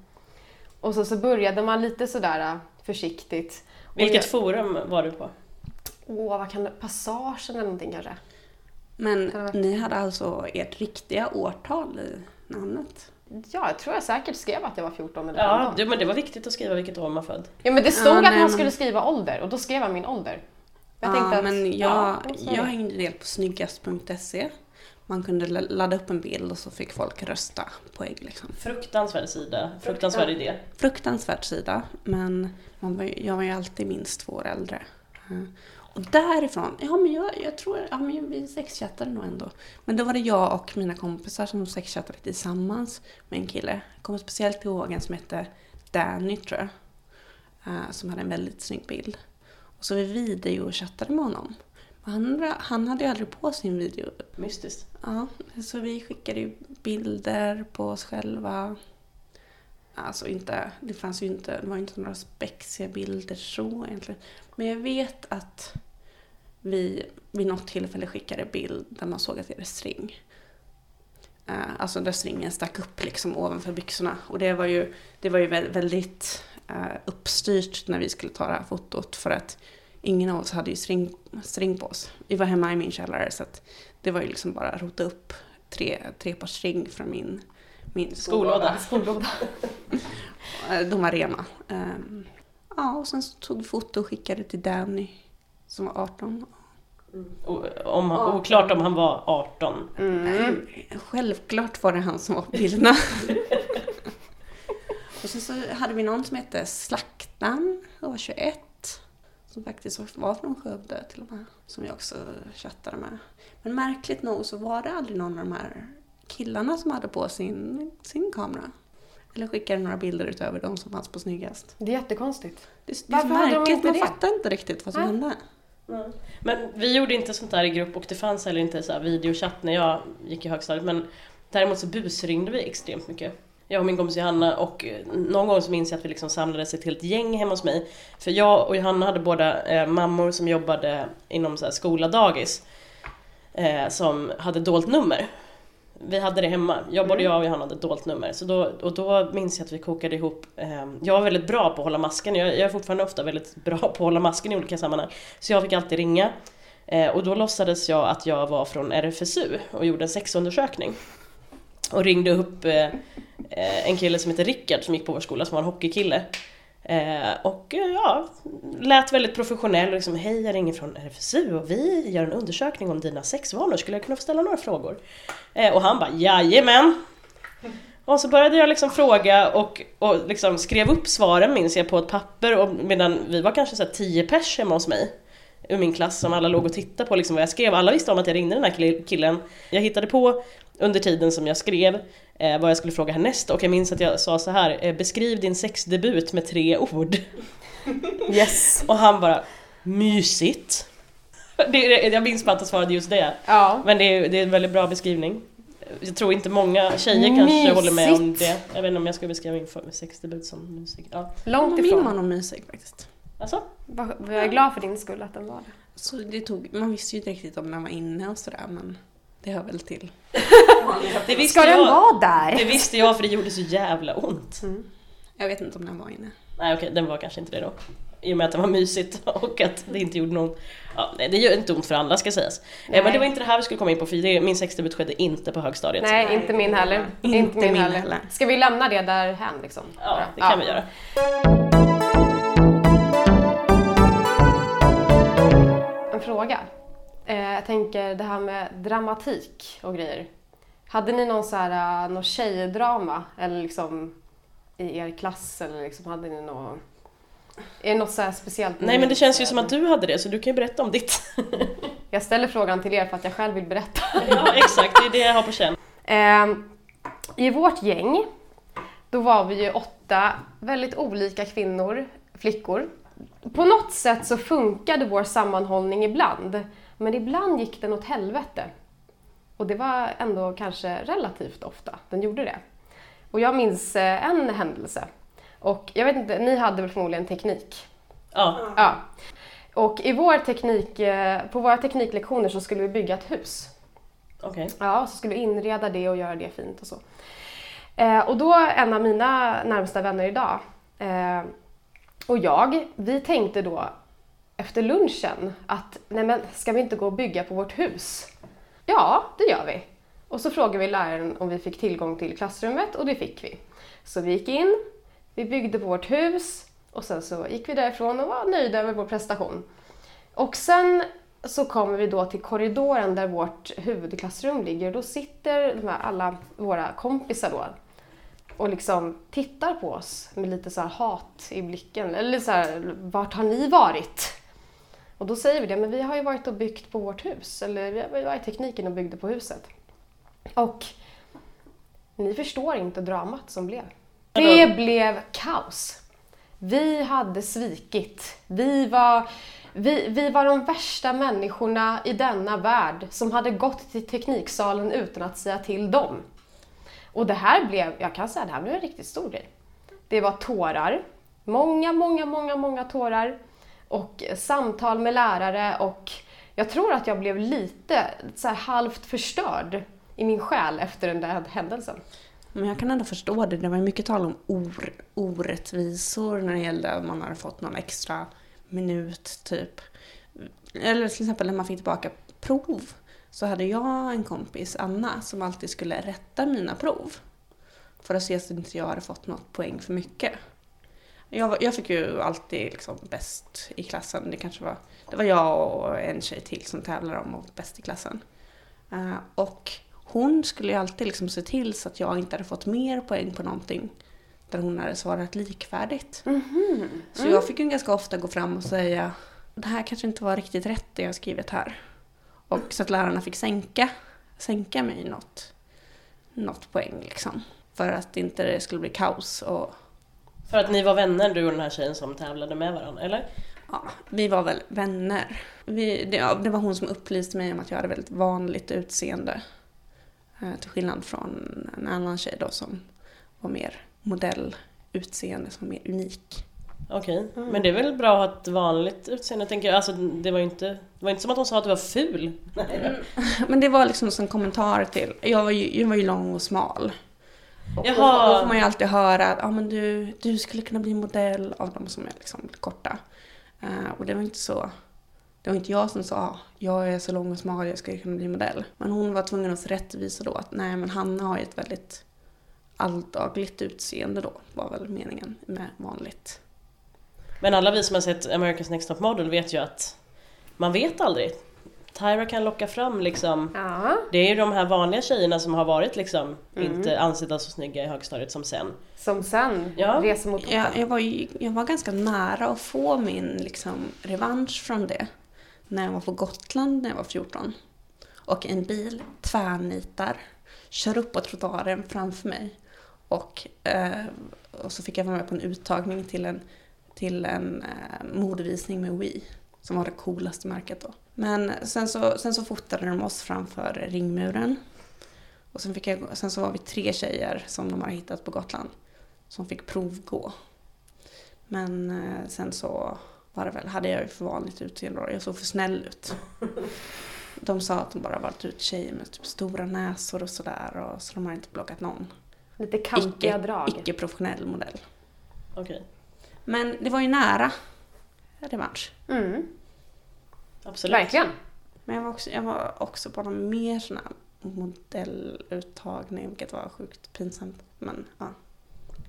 Och så, så började man lite sådär äh, försiktigt. Vilket jag- forum var du på? Åh, vad kan det... Passagen eller någonting kanske? Men Kan ni hade alltså ert riktiga årtal i namnet? Ja, jag tror jag säkert skrev att jag var 14 eller 15. Ja, det, men det var viktigt att skriva vilket år man född. Ja men det stod Ja, att nej, man men- skulle skriva ålder och då skrev jag min ålder. Jag ja, tänkte att, men jag, ja, jag hängde del på snyggast.se. Man kunde la- ladda upp en bild och så fick folk rösta på ägg. Liksom. Fruktansvärd sida, fruktansvärd idé. Fruktansvärd sida, men man var, jag var ju alltid minst två år äldre. Eh, Och därifrån, ja men jag, jag tror, ja men vi sexchattade nog ändå. Men då var det jag och mina kompisar som sexchattade tillsammans med en kille. Jag kommer speciellt ihåg en som hette Danny tror jag. eh, Som hade en väldigt snygg bild. Och så vi videochattade med honom. Han, han hade ju aldrig på sin video. Mystiskt. Ja, så vi skickade ju bilder på oss själva. Alltså inte, det fanns ju inte, det var inte några spexiga bilder så egentligen. Men jag vet att vi vid något tillfälle skickade bild där man såg att vi hade string. Eh, Alltså där stringen stack upp liksom ovanför byxorna. Och det var ju, det var ju vä- väldigt uppstyrt när vi skulle ta det här fotot för att ingen av oss hade ju string, string på oss. Vi var hemma i min källare så att det var ju liksom bara att rota upp tre, tre par string från min, min Skolåda. Skollåda. Eh, De var rena. Ehm, Ja, och sen så tog vi foto och skickade till Danny som var 18. O- Om, oklart om han var 18. Mm. Självklart var det han som var på bilderna. och sen så hade vi någon som hette Slaktan och var 21. Som faktiskt var från Skövde till och med. Som jag också chattade med. Men märkligt nog så var det aldrig någon av de här killarna som hade på sin, sin kamera. Eller skickade några bilder utöver de som fanns på Snyggast. Det är jättekonstigt. Det, det är så Varför hade de märkligt, inte man det? fattar inte riktigt vad som Nej. hände. Mm. Men vi gjorde inte sånt där i grupp och det fanns heller inte så här videochatt när jag gick i högstadiet. Men däremot så busringde vi extremt mycket. Jag och min kompis Johanna och eh, någon gång så minns jag att vi liksom samlades ett helt gäng hemma hos mig. För jag och Johanna hade båda eh, mammor som jobbade inom så här skola, dagis. Eh, som hade dolt nummer. Vi hade det hemma. Jag, både jag och Johanna hade dolt nummer. Så då, och då minns jag att vi kokade ihop. Eh, jag var väldigt bra på att hålla masken. Jag, jag är fortfarande ofta väldigt bra på att hålla masken i olika sammanhang. Så jag fick alltid ringa. Eh, och då låtsades jag att jag var från RFSU och gjorde en sexundersökning. Och ringde upp eh, en kille som heter Rickard som gick på vår skola som var en hockeykille. Eh, och eh, ja, lät väldigt professionell och liksom Hej, jag ringer från RFSU och vi gör en undersökning om dina sexvanor. Skulle jag kunna få ställa några frågor? Eh, och han bara Jajamän! Och så började jag liksom fråga och, och liksom skrev upp svaren minns jag på ett papper och medan vi var kanske så här 10 pers hemma hos mig ur min klass som alla låg och tittade på liksom vad jag skrev. Alla visste om att jag ringde den här kill- killen. Jag hittade på under tiden som jag skrev eh, vad jag skulle fråga härnäst och jag minns att jag sa så här eh, Beskriv din sexdebut med tre ord. Yes. Och han bara Mysigt. Det, det- jag minns bara att jag svarade just det. Ja. Men det är, det är en väldigt bra beskrivning. Jag tror inte många tjejer kanske Mysigt. håller med om det. Jag vet inte om jag skulle beskriva min sexdebut som musik. Ja. Långt Min var ifrån. nog mysig faktiskt. Alltså? Jag är glad för din skull att den var det. Så det tog, man visste ju inte riktigt om den var inne och sådär men det hör väl till. Det visste, Ska den jag, vara där? det visste jag för det gjorde så jävla ont. Jag vet inte om den var inne. Nej okej, den var kanske inte det då. I och med att det var mysigt och att det inte gjorde någon... Ja, nej, det gör inte ont för andra ska sägas. Eh, Men Nej. det var inte det här vi skulle komma in på för det, min sexdebut skedde inte på högstadiet. Nej, inte min heller. Inte min heller. Ska vi lämna det där hän liksom? Ja, det kan vi göra. En fråga. Eh, jag tänker det här med dramatik och grejer. Hade ni någon så här, uh, någon tjejdrama eller liksom i er klass eller liksom hade ni något... Är det något så speciellt? Nej men det känns ju som att du hade det så du kan ju berätta om ditt. Jag ställer frågan till er för att jag själv vill berätta. ja exakt, det är det jag har på känn. Eh, I vårt gäng, då var vi ju åtta väldigt olika kvinnor, flickor. På något sätt så funkade vår sammanhållning ibland, men ibland gick den åt helvete. Och det var ändå kanske relativt ofta den gjorde det. Och jag minns eh, en händelse. Och jag vet inte, ni hade väl förmodligen teknik? Ja, Ja. Och i vår teknik, eh, på våra tekniklektioner så skulle vi bygga ett hus. okej. Ja, så skulle vi inreda det och göra det fint och så. Eh, och då en av mina närmsta vänner idag och jag, vi tänkte då efter lunchen att nej men ska vi inte gå och bygga på vårt hus? Ja, det gör vi. Och så frågade vi läraren om vi fick tillgång till klassrummet och det fick vi. Så vi gick in, vi byggde på vårt hus och sen så gick vi därifrån och var nöjda över vår prestation. Och sen så kommer vi då till korridoren där vårt huvudklassrum ligger. och Då sitter de här, alla våra kompisar då och liksom tittar på oss med lite så hat i blicken. Eller så här, vart har ni varit? Och då säger vi det, men vi har ju varit och byggt på vårt hus. Eller vi var i tekniken och byggde på huset. Och ni förstår inte dramat som blev. Det blev kaos. Vi hade svikit. Vi var, vi, vi var de värsta människorna i denna värld som hade gått till tekniksalen utan att säga till dem. Och det här blev, jag kan säga det här blev en riktigt stor grej. Det var tårar. Många, många, många, många tårar. Och samtal med lärare och jag tror att jag blev lite så här halvt förstörd i min själ efter den där händelsen. Men jag kan ändå förstå det. Det var mycket tal om or orättvisor när det gällde att man hade fått någon extra minut typ. Eller till exempel när man fick tillbaka prov så hade jag en kompis, Anna, som alltid skulle rätta mina prov. För att se att inte jag hade fått något poäng för mycket. Jag, jag fick ju alltid liksom bäst i klassen. Det kanske var, det var jag och en tjej till som tävlade om att bäst i klassen. Uh, och hon skulle ju alltid liksom se till så att jag inte hade fått mer poäng på någonting där hon hade svarat likvärdigt. Mm -hmm. Så jag fick ju ganska ofta gå fram och säga det här kanske inte var riktigt rätt det jag skrivit här. Och så att lärarna fick sänka, sänka mig något, något poäng liksom. För att inte det skulle bli kaos. Och... För att ni var vänner du och den här tjejen som tävlade med varandra, eller? Ja, vi var väl vänner. Vi, det, det, var hon som upplyste mig om att jag hade väldigt vanligt utseende. Eh, till skillnad från en annan tjej då som var mer modellutseende, som var mer unik. Okej, okay. mm. men det är väl bra att ha ett vanligt utseende tänker jag. Alltså, det var ju inte, det var inte som att hon sa att du var ful. Mm. Men det var liksom som kommentar till, jag var ju, jag var ju lång och smal. Och Jaha. Då, då får man ju alltid höra att ah, men du, du skulle kunna bli modell av de som är liksom korta. Uh, och det var inte så, det var inte jag som sa ah, jag är så lång och smal, jag skulle kunna bli modell. Men hon var tvungen att rättvisa då att nej men Hanna har ju ett väldigt alldagligt utseende då, var väl meningen med vanligt. Men alla vi som har sett America's Next Top Model vet ju att man vet aldrig. Tyra kan locka fram liksom, ja. det är ju de här vanliga tjejerna som har varit liksom mm. inte ansedda så snygga i högstadiet som sen. Som sen ja. reser mot toppen. Jag, jag, var ju, jag var ganska nära att få min liksom, revansch från det. När jag var på Gotland när jag var 14. Och en bil tvärnitar, kör upp på trottoaren framför mig. Och, eh, och så fick jag vara med på en uttagning till en till en eh, modevisning med Wii. Som var det coolaste märket då. Men sen så, sen så fotade de oss framför ringmuren. Och sen, fick jag, sen så var vi tre tjejer som de har hittat på Gotland. Som fick provgå. Men eh, sen så var det väl, hade jag ju för vanligt utseende. Jag såg för snäll ut. De sa att de bara valt ut tjejer med typ stora näsor och sådär. så de har inte plockat någon. Lite kantiga drag. Icke-professionell modell. Okej. Okay. Men det var ju nära revansch. Mm. Absolut. Verkligen. Men jag var också, jag var också på någon mer sån här modelluttagning, vilket var sjukt pinsamt. Men ja.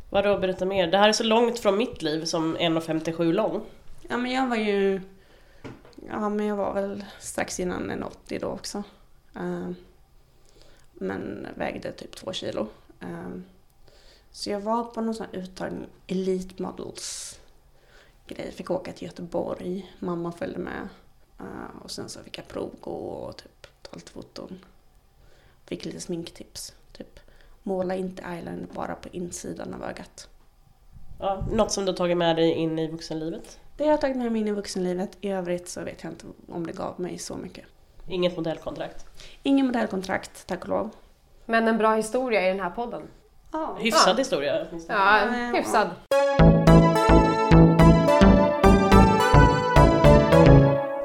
Vadå, berätta mer. Det här är så långt från mitt liv som 1,57 lång. Ja men jag var ju... Ja men jag var väl strax innan 1,80 då också. Uh, men vägde typ två kilo. Uh, så jag var på någon sån här uttagning, Elite Models grej. Fick åka till Göteborg, mamma följde med. Uh, och sen så fick jag provgå och typ ta lite foton. Fick lite sminktips. Typ måla inte eyeliner bara på insidan av ögat. Ja, något som du har tagit med dig in i vuxenlivet? Det har jag tagit med mig in i vuxenlivet. I övrigt så vet jag inte om det gav mig så mycket. Inget modellkontrakt? Inget modellkontrakt, tack och lov. Men en bra historia i den här podden? Ja. Hyfsad ja. historia Ja, hyfsad.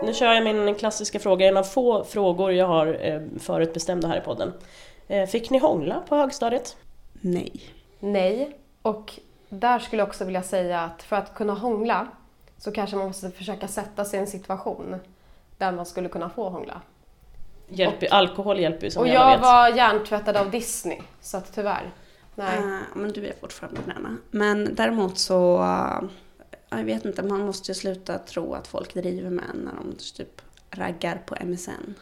Nu kör jag min klassiska fråga, en av få frågor jag har eh, förutbestämda här i podden. Eh, fick ni hångla på högstadiet? Nej. Nej. Och där skulle jag också vilja säga att för att kunna hångla så kanske man måste försöka sätta sig i en situation där man skulle kunna få hångla. Hjälper, alkohol hjälper ju som Och jag vet. var hjärntvättad av Disney, så att tyvärr. Nej. Eh, men du är fortfarande granna. Men däremot så, eh, jag vet inte, man måste ju sluta tro att folk driver med en när de typ raggar på MSN.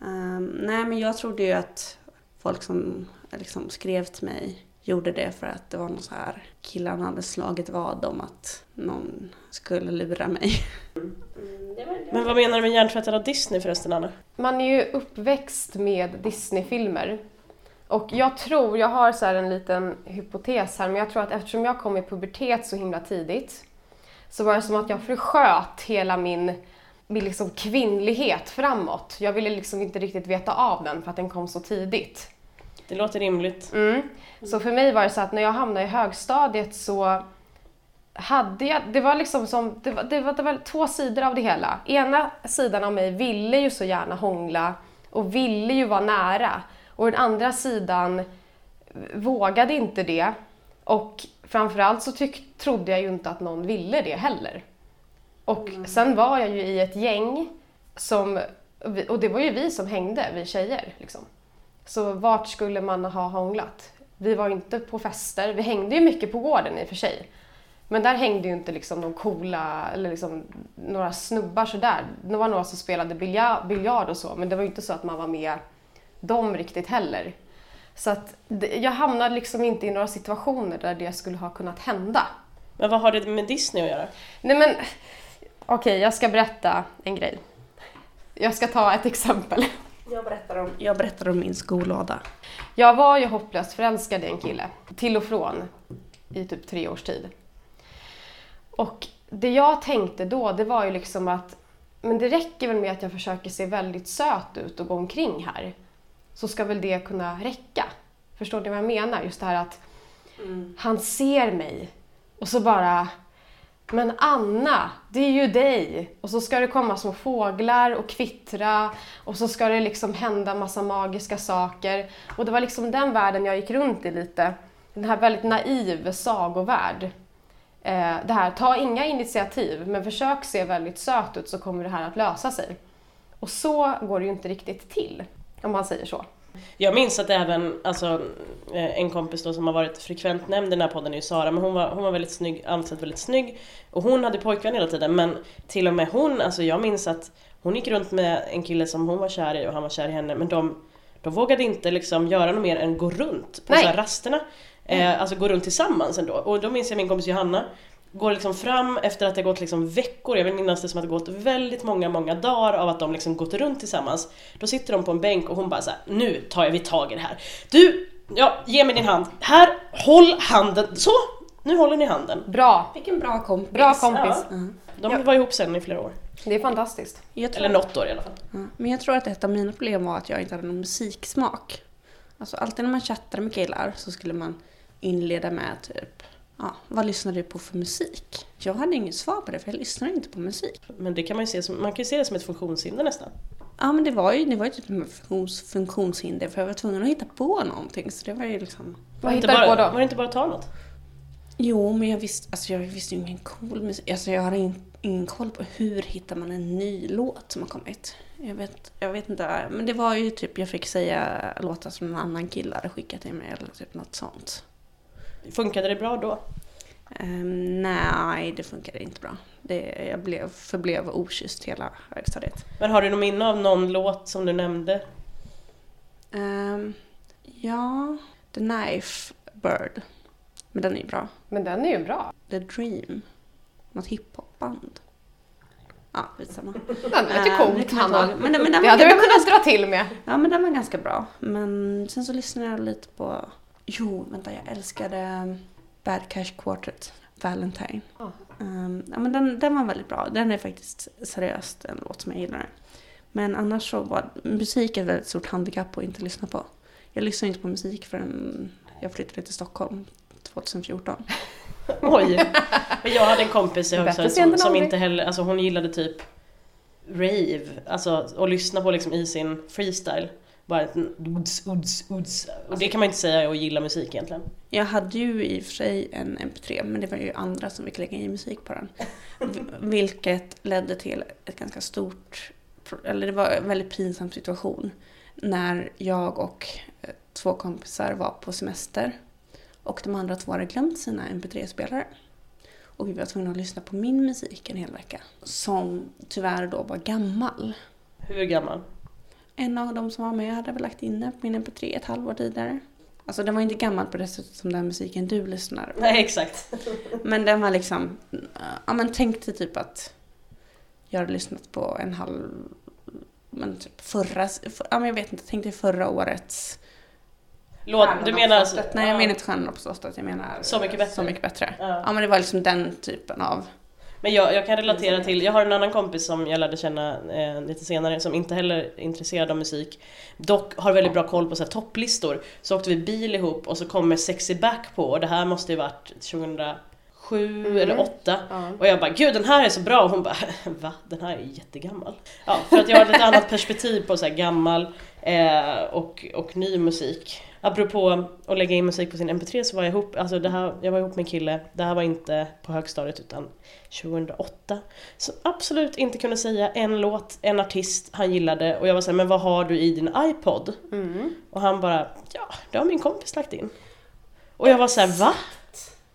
Ehm, nej men jag trodde ju att folk som liksom skrev till mig gjorde det för att det var någon så här killarna hade slagit vad om att någon skulle lura mig. Men vad menar du med hjärntvättad av Disney förresten Anna? Man är ju uppväxt med Disney-filmer. Och jag tror, jag har så här en liten hypotes här, men jag tror att eftersom jag kom i pubertet så himla tidigt så var det som att jag försköt hela min, min liksom kvinnlighet framåt. Jag ville liksom inte riktigt veta av den för att den kom så tidigt. Det låter rimligt. Mm. Så för mig var det så att när jag hamnade i högstadiet så hade jag, det var liksom som, det var, det var, det var två sidor av det hela. Ena sidan av mig ville ju så gärna hångla och ville ju vara nära. Och den andra sidan vågade inte det. Och framförallt så tyck, trodde jag ju inte att någon ville det heller. Och sen var jag ju i ett gäng som, och det var ju vi som hängde, vi tjejer. Liksom. Så vart skulle man ha hånglat? Vi var inte på fester, vi hängde ju mycket på gården i och för sig. Men där hängde ju inte liksom de coola, eller liksom några snubbar sådär. Det var några som spelade bilja- biljard och så, men det var ju inte så att man var med dem riktigt heller. Så att jag hamnade liksom inte i några situationer där det skulle ha kunnat hända. Men vad har det med Disney att göra? Nej men, okej jag ska berätta en grej. Jag ska ta ett exempel. Jag berättar om, jag berättar om min skolåda. Jag var ju hopplöst förälskad i en kille, till och från, i typ tre års tid. Och det jag tänkte då, det var ju liksom att men det räcker väl med att jag försöker se väldigt söt ut och gå omkring här. Så ska väl det kunna räcka. Förstår ni vad jag menar? Just det här att han ser mig och så bara men Anna, det är ju dig! Och så ska det komma små fåglar och kvittra och så ska det liksom hända massa magiska saker. Och det var liksom den världen jag gick runt i lite. Den här väldigt naiv sagovärld. Eh, det här, ta inga initiativ men försök se väldigt söt ut så kommer det här att lösa sig. Och så går det ju inte riktigt till, om man säger så. Jag minns att även alltså, eh, en kompis då som har varit frekvent nämnd i den här podden är ju Sara, men hon var, hon var väldigt snygg, ansett väldigt snygg. Och hon hade pojkvän hela tiden, men till och med hon, alltså jag minns att hon gick runt med en kille som hon var kär i och han var kär i henne, men de, de vågade inte liksom göra något mer än gå runt på Nej. så här rasterna. Eh, alltså gå runt tillsammans ändå. Och då minns jag min kompis Johanna, går liksom fram efter att det gått liksom veckor, jag vill minnas det som att det gått väldigt många, många dagar av att de liksom gått runt tillsammans. Då sitter de på en bänk och hon bara så här, nu tar jag vi tag i det här. Du, ja, ge mig din hand. Här, håll handen. Så, nu håller ni handen. Bra! Vilken bra kompis. Bra kompis. Ja. De var ihop sen i flera år. Det är fantastiskt. Jag tror, Eller något år i alla fall. Ja, Men jag tror att ett av mina problem var att jag inte hade någon musiksmak. Alltså alltid när man chattade med killar så skulle man inleda med typ Ja, vad lyssnar du på för musik? Jag hade inget svar på det för jag lyssnar inte på musik. Men det kan man ju se som, man kan ju se det som ett funktionshinder nästan. Ja men det var ju, det var ju typ ett funktions, funktionshinder för jag var tvungen att hitta på någonting så det var ju liksom Vad hittar du på då? Var det inte bara att ta något? Jo men jag visste, alltså jag visste ju ingen cool musik, alltså jag hade ingen koll på hur hittar man en ny låt som har kommit. Jag vet, jag vet inte, men det var ju typ jag fick säga låtar som en annan kille hade skickat till mig eller typ något sånt. Funkade det bra då? Ehm, nej, det funkade inte bra. Det, jag blev, förblev okysst hela högstadiet. Men har du något minne av någon låt som du nämnde? Um, ja, The Knife Bird. Men den är ju bra. Men den är ju bra. The Dream. Något hiphopband. Ja, skitsamma. Den lät ju det coolt, kommer jag inte Hanna. Men, men den Det hade du kunnat dra till med. Ja, men den var ganska bra. Men sen så lyssnade jag lite på... Jo, vänta, jag älskade Bad Cash Quartet, Valentine. Ja. Ehm, ja, men den, den var väldigt bra. Den är faktiskt seriöst en låt som jag gillar. Men annars så var musik ett väldigt stort handikapp att inte lyssna på. Jag lyssnade inte på musik förrän jag flyttade till Stockholm 2014. Oj! Men jag hade en kompis i högstadiet som, som inte heller, alltså hon gillade typ rave, alltså och lyssna på liksom i sin freestyle. Bara ett uds, uds, uds. Och det kan man inte säga att gilla musik egentligen. Jag hade ju i och för sig en MP3 men det var ju andra som fick lägga in musik på den. Vilket ledde till ett ganska stort, eller det var en väldigt pinsam situation. När jag och eh, två kompisar var på semester och de andra två hade glömt sina MP3-spelare. Och vi var tvungna att lyssna på min musik en hel vecka. Som tyvärr då var gammal. Hur gammal? En av dem som var med hade väl lagt in den på min MP3 ett halvår tidigare. Alltså den var inte gammal på det sättet som den musiken du lyssnar på. Nej exakt. Men den var liksom, ja men tänk dig typ att jag hade lyssnat på en halv, men typ förra, för, ja men jag vet inte, tänk dig förra årets Låt, du menar alltså... Nej jag menar inte Stjärnorna på slottet, jag menar Så mycket bättre. Så mycket bättre. Ja. Ja men det var liksom den typen av, Men jag, jag kan relatera till, jag har en annan kompis som jag lärde känna eh, lite senare som inte heller är intresserad av musik. Dock har väldigt bra koll på så här, topplistor. Så åkte vi bil ihop och så kommer Sexy Back på och det här måste ju varit 2007 Mm. eller 2008. Ja. Och jag bara gud den här är så bra och hon bara va? Den här är jättegammal. Ja, för att jag har ett annat perspektiv på så här gammal eh, och, och ny musik. Apropå att lägga in musik på sin MP3 så var jag ihop, alltså det här, jag var ihop med en kille, det här var inte på högstadiet utan 2008. Som absolut inte kunde säga en låt, en artist han gillade och jag var såhär, men vad har du i din iPod? Mm. Och han bara, ja det har min kompis lagt in. Och jag var såhär, va?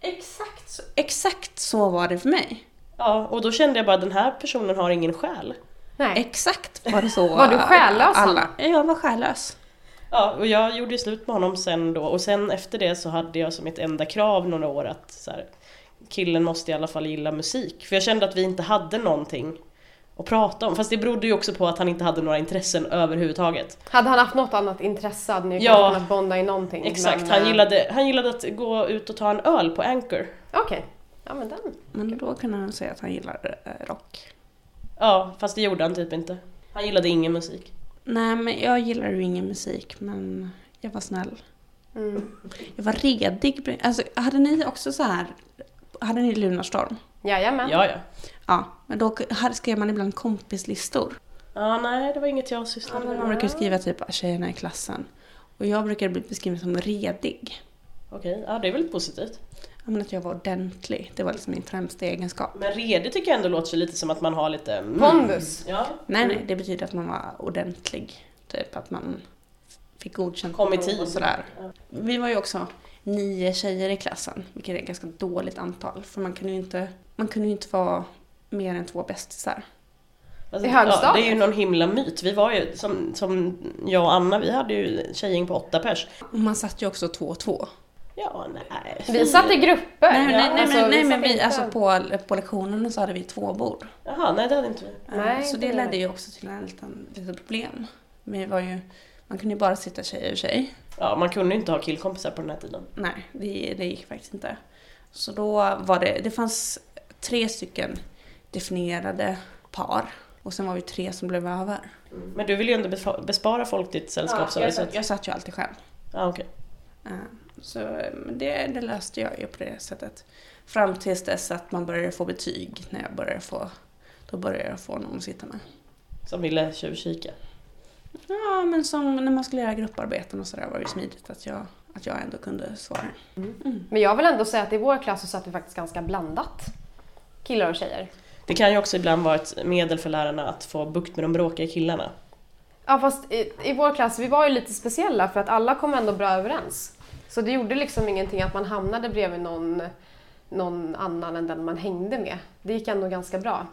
exakt så, exakt så var det för mig. Ja, och då kände jag bara den här personen har ingen själ. Nej. Exakt var det så. Var du själlös, Alla. Jag var själlös. Ja, och jag gjorde ju slut med honom sen då och sen efter det så hade jag som ett enda krav några år att så här, killen måste i alla fall gilla musik. För jag kände att vi inte hade någonting att prata om. Fast det berodde ju också på att han inte hade några intressen överhuvudtaget. Hade han haft något annat intresse hade ni Ja. kunnat bonda i någonting. Exakt, men, han eh, gillade, han gillade att gå ut och ta en öl på Anchor. Okej, ja men den. Men då kunde han säga att han gillar eh, rock. Ja, fast det gjorde han typ inte. Han gillade ingen musik. Nej, men jag gillar ju ingen musik, men jag var snäll. Mm. Jag var redig. Alltså, hade ni också så här... Hade ni Lunarstorm? Jajamän. Ja, ja. Ja, men då skrev man ibland kompislistor. Ja, nej det var inget jag Ja, sysslade men med. man brukar skriva typ tjejerna i klassen. Och jag brukar bli beskriven som redig. Okej, ja det är väl positivt. Men att jag var ordentlig. Det var liksom min främsta egenskap. Men redig tycker jag ändå låter lite som att man har lite... Mm. Pondus. Ja. Nej, nej, det betyder att man var ordentlig. Typ att man fick godkänt Kom i tid. och sådär. Ja. Vi var ju också nio tjejer i klassen, vilket är ett ganska dåligt antal. För man kunde ju inte, man kunde ju inte vara mer än två bästisar. Alltså, I högstadiet? Ja, det är ju någon himla myt. Vi var ju, som, som jag och Anna, vi hade ju tjejgäng på åtta pers. Och man satt ju också två och två. Ja, nej. Vi satt i grupper. Nej, nej, nej, alltså, men, nej, vi men vi, inte- alltså på, på lektionerna så hade vi två bord. Jaha, nej det hade inte vi. Nej, så det det. ledde ju också till en liten, litet problem. Vi var ju, man kunde ju bara sitta tjej och tjej. Ja, man kunde ju inte ha killkompisar på den här tiden. Nej, det, det gick faktiskt inte. Så då var det, det fanns tre stycken definierade par. Och sen var vi tre som blev över. Men du vill ju ändå bespa- bespara folk ditt sällskap så jag, så att- satt, jag satt ju alltid själv. Ja, okej. Eh, Så det, det löste jag ju på det sättet. Fram tills dess att man började få betyg. När jag började få, då började jag få någon att sitta med. Som ville tjuvkika. Ja, men som när man skulle göra grupparbeten och sådär var det ju smidigt att jag, att jag ändå kunde svara. Mm. Men jag vill ändå säga att i vår klass så satt vi faktiskt ganska blandat. Killar och tjejer. Det kan ju också ibland vara ett medel för lärarna att få bukt med de bråkiga killarna. Ja fast i, i vår klass, vi var ju lite speciella för att alla kom ändå bra överens. Så det gjorde liksom ingenting att man hamnade bredvid någon, någon annan än den man hängde med. Det gick ändå ganska bra.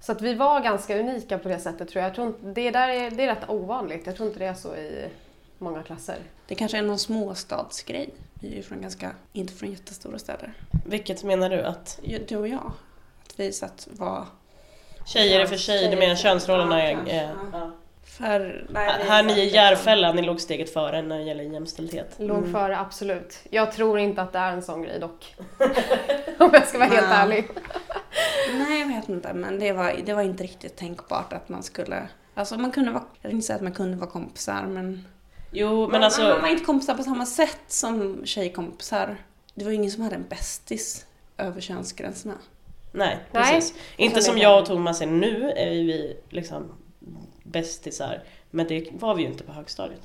Så att vi var ganska unika på det sättet tror jag. jag tror inte, det, där är, det är rätt ovanligt. Jag tror inte det är så i många klasser. Det kanske är någon småstadsgrej. Vi är ju från ganska, inte från jättestora städer. Vilket menar du att Ja, Du och jag. Att vi satt var... tjejer är för sig, du menar könsrollerna. Ja, är kanske. ja. För, nej, Här här ni i Järfälla, ni låg steget före när det gäller jämställdhet. Låg Mm. före, absolut. Jag tror inte att det är en sån grej dock. Om jag ska vara helt Nej. ärlig. Nej, jag vet inte. Men det var, det var inte riktigt tänkbart att man skulle... Alltså man kunde vara... Jag vill inte säga att man kunde vara kompisar, men... Jo, men man, alltså... man var inte kompisar på samma sätt som tjejkompisar. Det var ingen som hade en bästis över könsgränserna. Nej, Nej, precis. Inte som jag och Thomas är nu, är vi liksom bästisar. Men det var vi ju inte på högstadiet.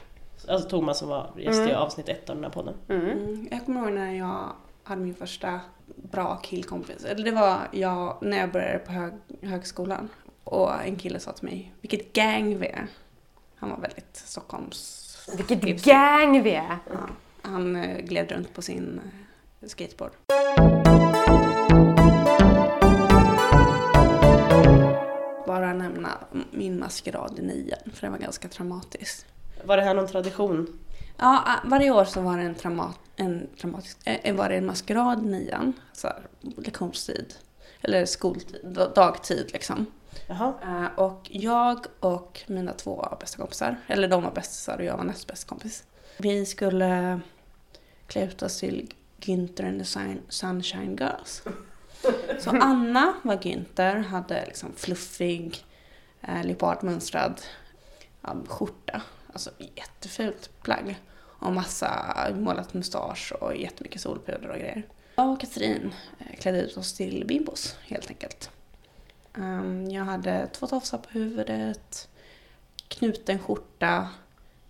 Alltså Thomas som var gäst i Mm. avsnitt ett av den här podden. Mm. Mm, jag kommer ihåg när jag hade min första bra killkompis. Eller det var jag när jag började på hög, högskolan. Och en kille sa till mig, vilket gang vi är. Han var väldigt Stockholms... Vilket Tipsy. gang vi är! Ja, han eh, gled runt på sin eh, skateboard. Bara nämna min maskerad i nian, för det var ganska traumatiskt. Var det här någon tradition? Ja, ah, varje år så var det en, trauma, en traumatisk, eh, var det en maskerad i nian, så här, lektionstid. Eller skoltid, da- dagtid liksom. Jaha. Eh, och jag och mina två bästa kompisar, eller de var bästisar och jag var näst bäst kompis. Vi skulle klä ut oss till Günther and the Sun- Sunshine Girls. Så Anna var Günther, hade liksom fluffig, eh, leopardmönstrad ja, skjorta. Alltså jättefult plagg. Och massa målat mustasch och jättemycket solpuder och grejer. Jag och Katrin eh, klädde ut oss till bimbos helt enkelt. Ehm, jag hade två tofsar på huvudet, knuten skjorta,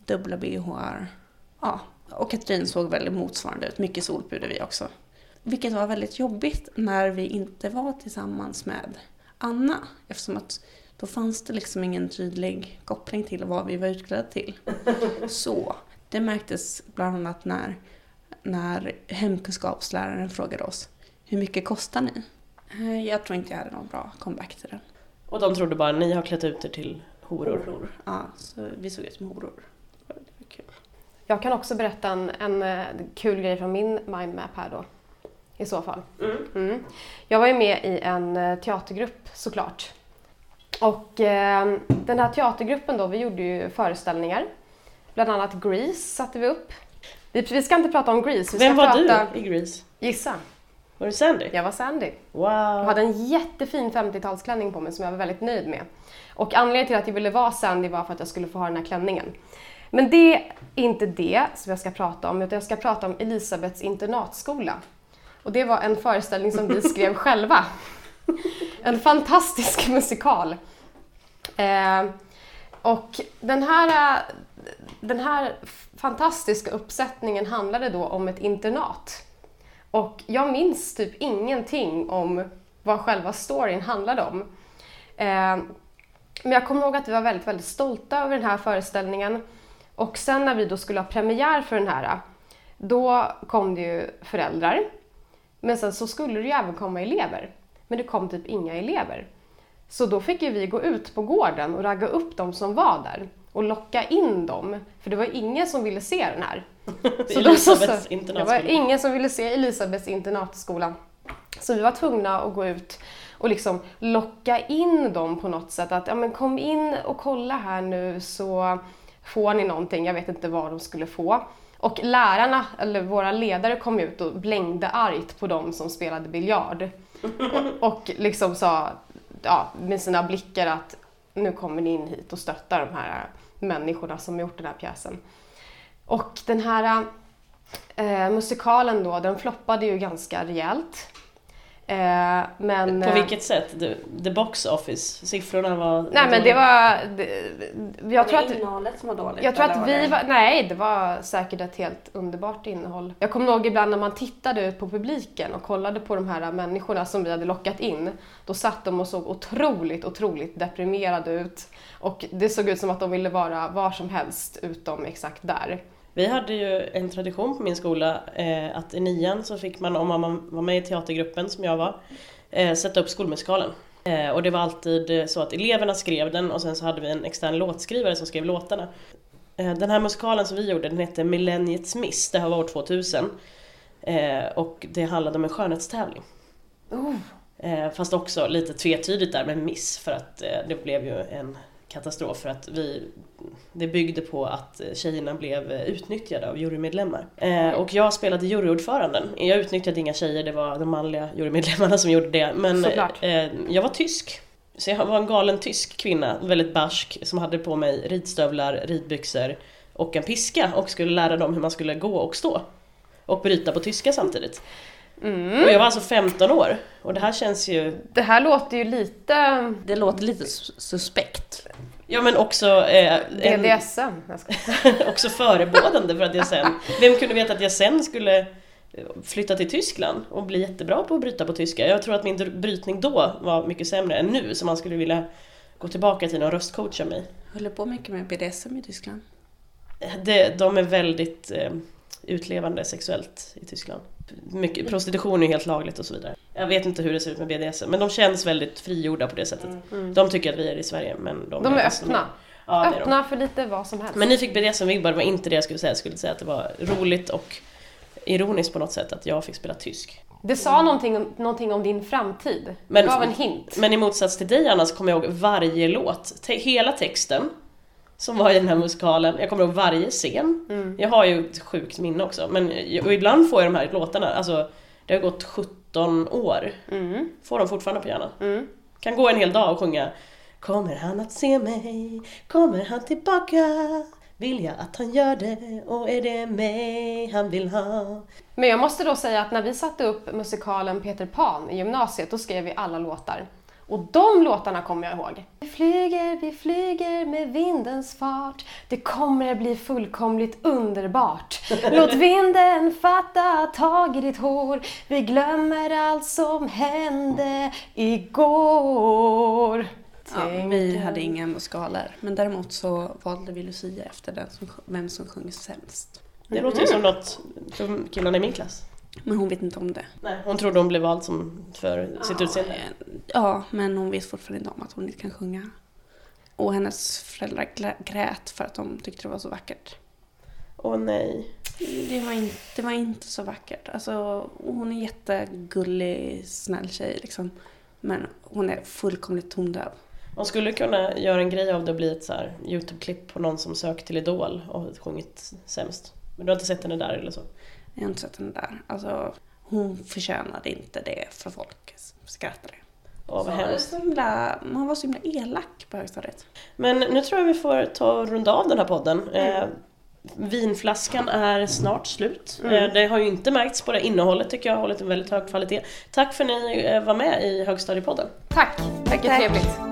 dubbla bhar. Ja, och Katrin såg väldigt motsvarande ut. Mycket solpuder vi också. Vilket var väldigt jobbigt när vi inte var tillsammans med Anna. Eftersom att då fanns det liksom ingen tydlig koppling till vad vi var utklädda till. Så det märktes bland annat när, när hemkunskapsläraren frågade oss hur mycket kostar ni? Eh, Jag tror inte jag hade någon bra comeback till den. Och de trodde bara ni har klätt ut er till horor. Ja, så vi såg ut som horor. Det var kul. Jag kan också berätta en, en eh, kul grej från min mindmap här då. I så fall. Mm. Jag var ju med i en eh, teatergrupp såklart. Och eh, den här teatergruppen då, vi gjorde ju föreställningar. Bland annat Grease satte vi upp. Vi, vi ska inte prata om Grease, Vem var prata... du i Grease? Gissa. Var du Sandy? Jag var Sandy. Wow! Jag hade en jättefin 50-talsklänning på mig som jag var väldigt nöjd med. Och anledningen till att jag ville vara Sandy var för att jag skulle få ha den här klänningen. Men det är inte det som jag ska prata om, utan jag ska prata om Elisabeths internatskola. Och det var en föreställning som vi skrev själva. En fantastisk musikal. Eh, och den här, den här fantastiska uppsättningen handlade då om ett internat. Och jag minns typ ingenting om vad själva storyn handlade om. Eh, men jag kommer ihåg att vi var väldigt, väldigt stolta över den här föreställningen. Och sen när vi då skulle ha premiär för den här, då kom det ju föräldrar. Men sen så skulle det ju även komma elever. Men det kom typ inga elever. Så då fick ju vi gå ut på gården och ragga upp de som var där och locka in dem. För det var ingen som ville se den här. Så då så, så, det var ingen som ville se Elisabeths internatskola. Så vi var tvungna att gå ut och liksom locka in dem på något sätt. Att ja, men kom in och kolla här nu så får ni någonting. Jag vet inte vad de skulle få. Och lärarna, eller våra ledare kom ut och blängde argt på dem som spelade biljard. Och, och liksom sa ja, med sina blickar att nu kommer ni in hit och stöttar de här människorna som gjort den här pjäsen. Och den här eh, musikalen då, den floppade ju ganska rejält. Eh, men, På eh, vilket sätt? The, the box office? Siffrorna var... Nej men det var... Det, jag tror att... innehållet som var dåligt? Jag tror att vi var, nej det var säkert ett helt underbart innehåll. Jag kommer ihåg ibland när man tittade ut på publiken och kollade på de här människorna som vi hade lockat in. Då satt de och såg otroligt, otroligt deprimerade ut. Och det såg ut som att de ville vara var som helst utom exakt där. Vi hade ju en tradition på min skola eh, att i nian så fick man, om man var med i teatergruppen som jag var, eh, sätta upp skolmusikalen. Eh, och det var alltid så att eleverna skrev den och sen så hade vi en extern låtskrivare som skrev låtarna. Eh, den här musikalen som vi gjorde den hette Millenniets Miss, det här var år 2000. Eh, och det handlade om en skönhetstävling. Oh. Eh, fast också lite tvetydigt där med miss för att det blev ju en katastrof för att vi det byggde på att tjejerna blev utnyttjade av jurymedlemmar. Eh, och jag spelade juryordföranden. Jag utnyttjade inga tjejer, det var de manliga jurymedlemmarna som gjorde det. Men eh, jag var tysk. Så jag var en galen tysk kvinna, väldigt barsk, som hade på mig ridstövlar, ridbyxor och en piska och skulle lära dem hur man skulle gå och stå. Och bryta på tyska samtidigt. Mm. Och jag var alltså 15 år. Och det här känns ju Det här låter ju lite... Det låter lite sus- suspekt. Ja men också, eh, en, BDSM. Jag ska- också förebådande för att jag sen, vem kunde veta att jag sen skulle eh, flytta till Tyskland och bli jättebra på att bryta på tyska. Jag tror att min brytning då var mycket sämre än nu så man skulle vilja gå tillbaka till och röstcoacha mig. Håller på mycket med BDSM i Tyskland. Det, de är väldigt eh, utlevande sexuellt i Tyskland. Mycket, prostitution är helt lagligt och så vidare. Jag vet inte hur det ser ut med BDSM men de känns väldigt frigjorda på det sättet. De tycker att vi är i Sverige men de, De är mer- öppna. Ja, det är. Öppna för lite vad som helst. Men ni fick BDSM-vibbar, det var inte det jag skulle säga. Jag skulle säga att det var roligt och ironiskt på något sätt att jag fick spela tysk. Det sa någonting, någonting om din framtid. Men- det gav en hint. Men i motsats till dig Anna så kommer jag ihåg varje låt, te- hela texten som var i den här musikalen. Jag kommer ihåg varje scen. Mm. Jag har ju ett sjukt minne också. Men, och ibland får jag de här låtarna, alltså det har gått 17 år. Mm. Får de fortfarande på hjärnan. Mm. Kan gå en hel dag och sjunga Kommer han att se mig? Kommer han tillbaka? Vill jag att han gör det? Och är det mig han vill ha? Men jag måste då säga att när vi satte upp musikalen Peter Pan i gymnasiet, då skrev vi alla låtar. Och de låtarna kommer jag ihåg. Vi flyger, vi flyger med vindens fart. Det kommer bli fullkomligt underbart. Låt vinden fatta tag i ditt hår. Vi glömmer allt som hände igår. Ja, vi hade inga musikaler. Men däremot så valde vi Lucia efter den som, vem som sjöng sämst. Det låter ju som något för killarna i min klass. Men hon vet inte om det. Nej, hon trodde hon blev vald som för sitt utseende. Ja, men hon vet fortfarande inte om att hon inte kan sjunga. Och hennes föräldrar grät för att de tyckte det var så vackert. Åh nej. Det var, inte, det var inte så vackert. Alltså, hon är jättegullig, snäll tjej liksom. Men hon är fullkomligt tondöv. Man skulle kunna göra en grej av det och bli ett så Youtube-klipp på någon som sökt till Idol och sjungit sämst. Men du har inte sett henne där eller så? Jag har inte sett henne där. Alltså, hon förtjänade inte det för folk skrattade. Åh vad hemskt. Man var så himla elak på högstadiet. Men nu tror jag vi får ta och runda av den här podden. Eh, vinflaskan är snart slut. Eh, det har ju inte märkts på det innehållet tycker jag har hållit en väldigt hög kvalitet. Tack för att ni eh, var med i Högstadiepodden. Tack, mycket tack. trevligt.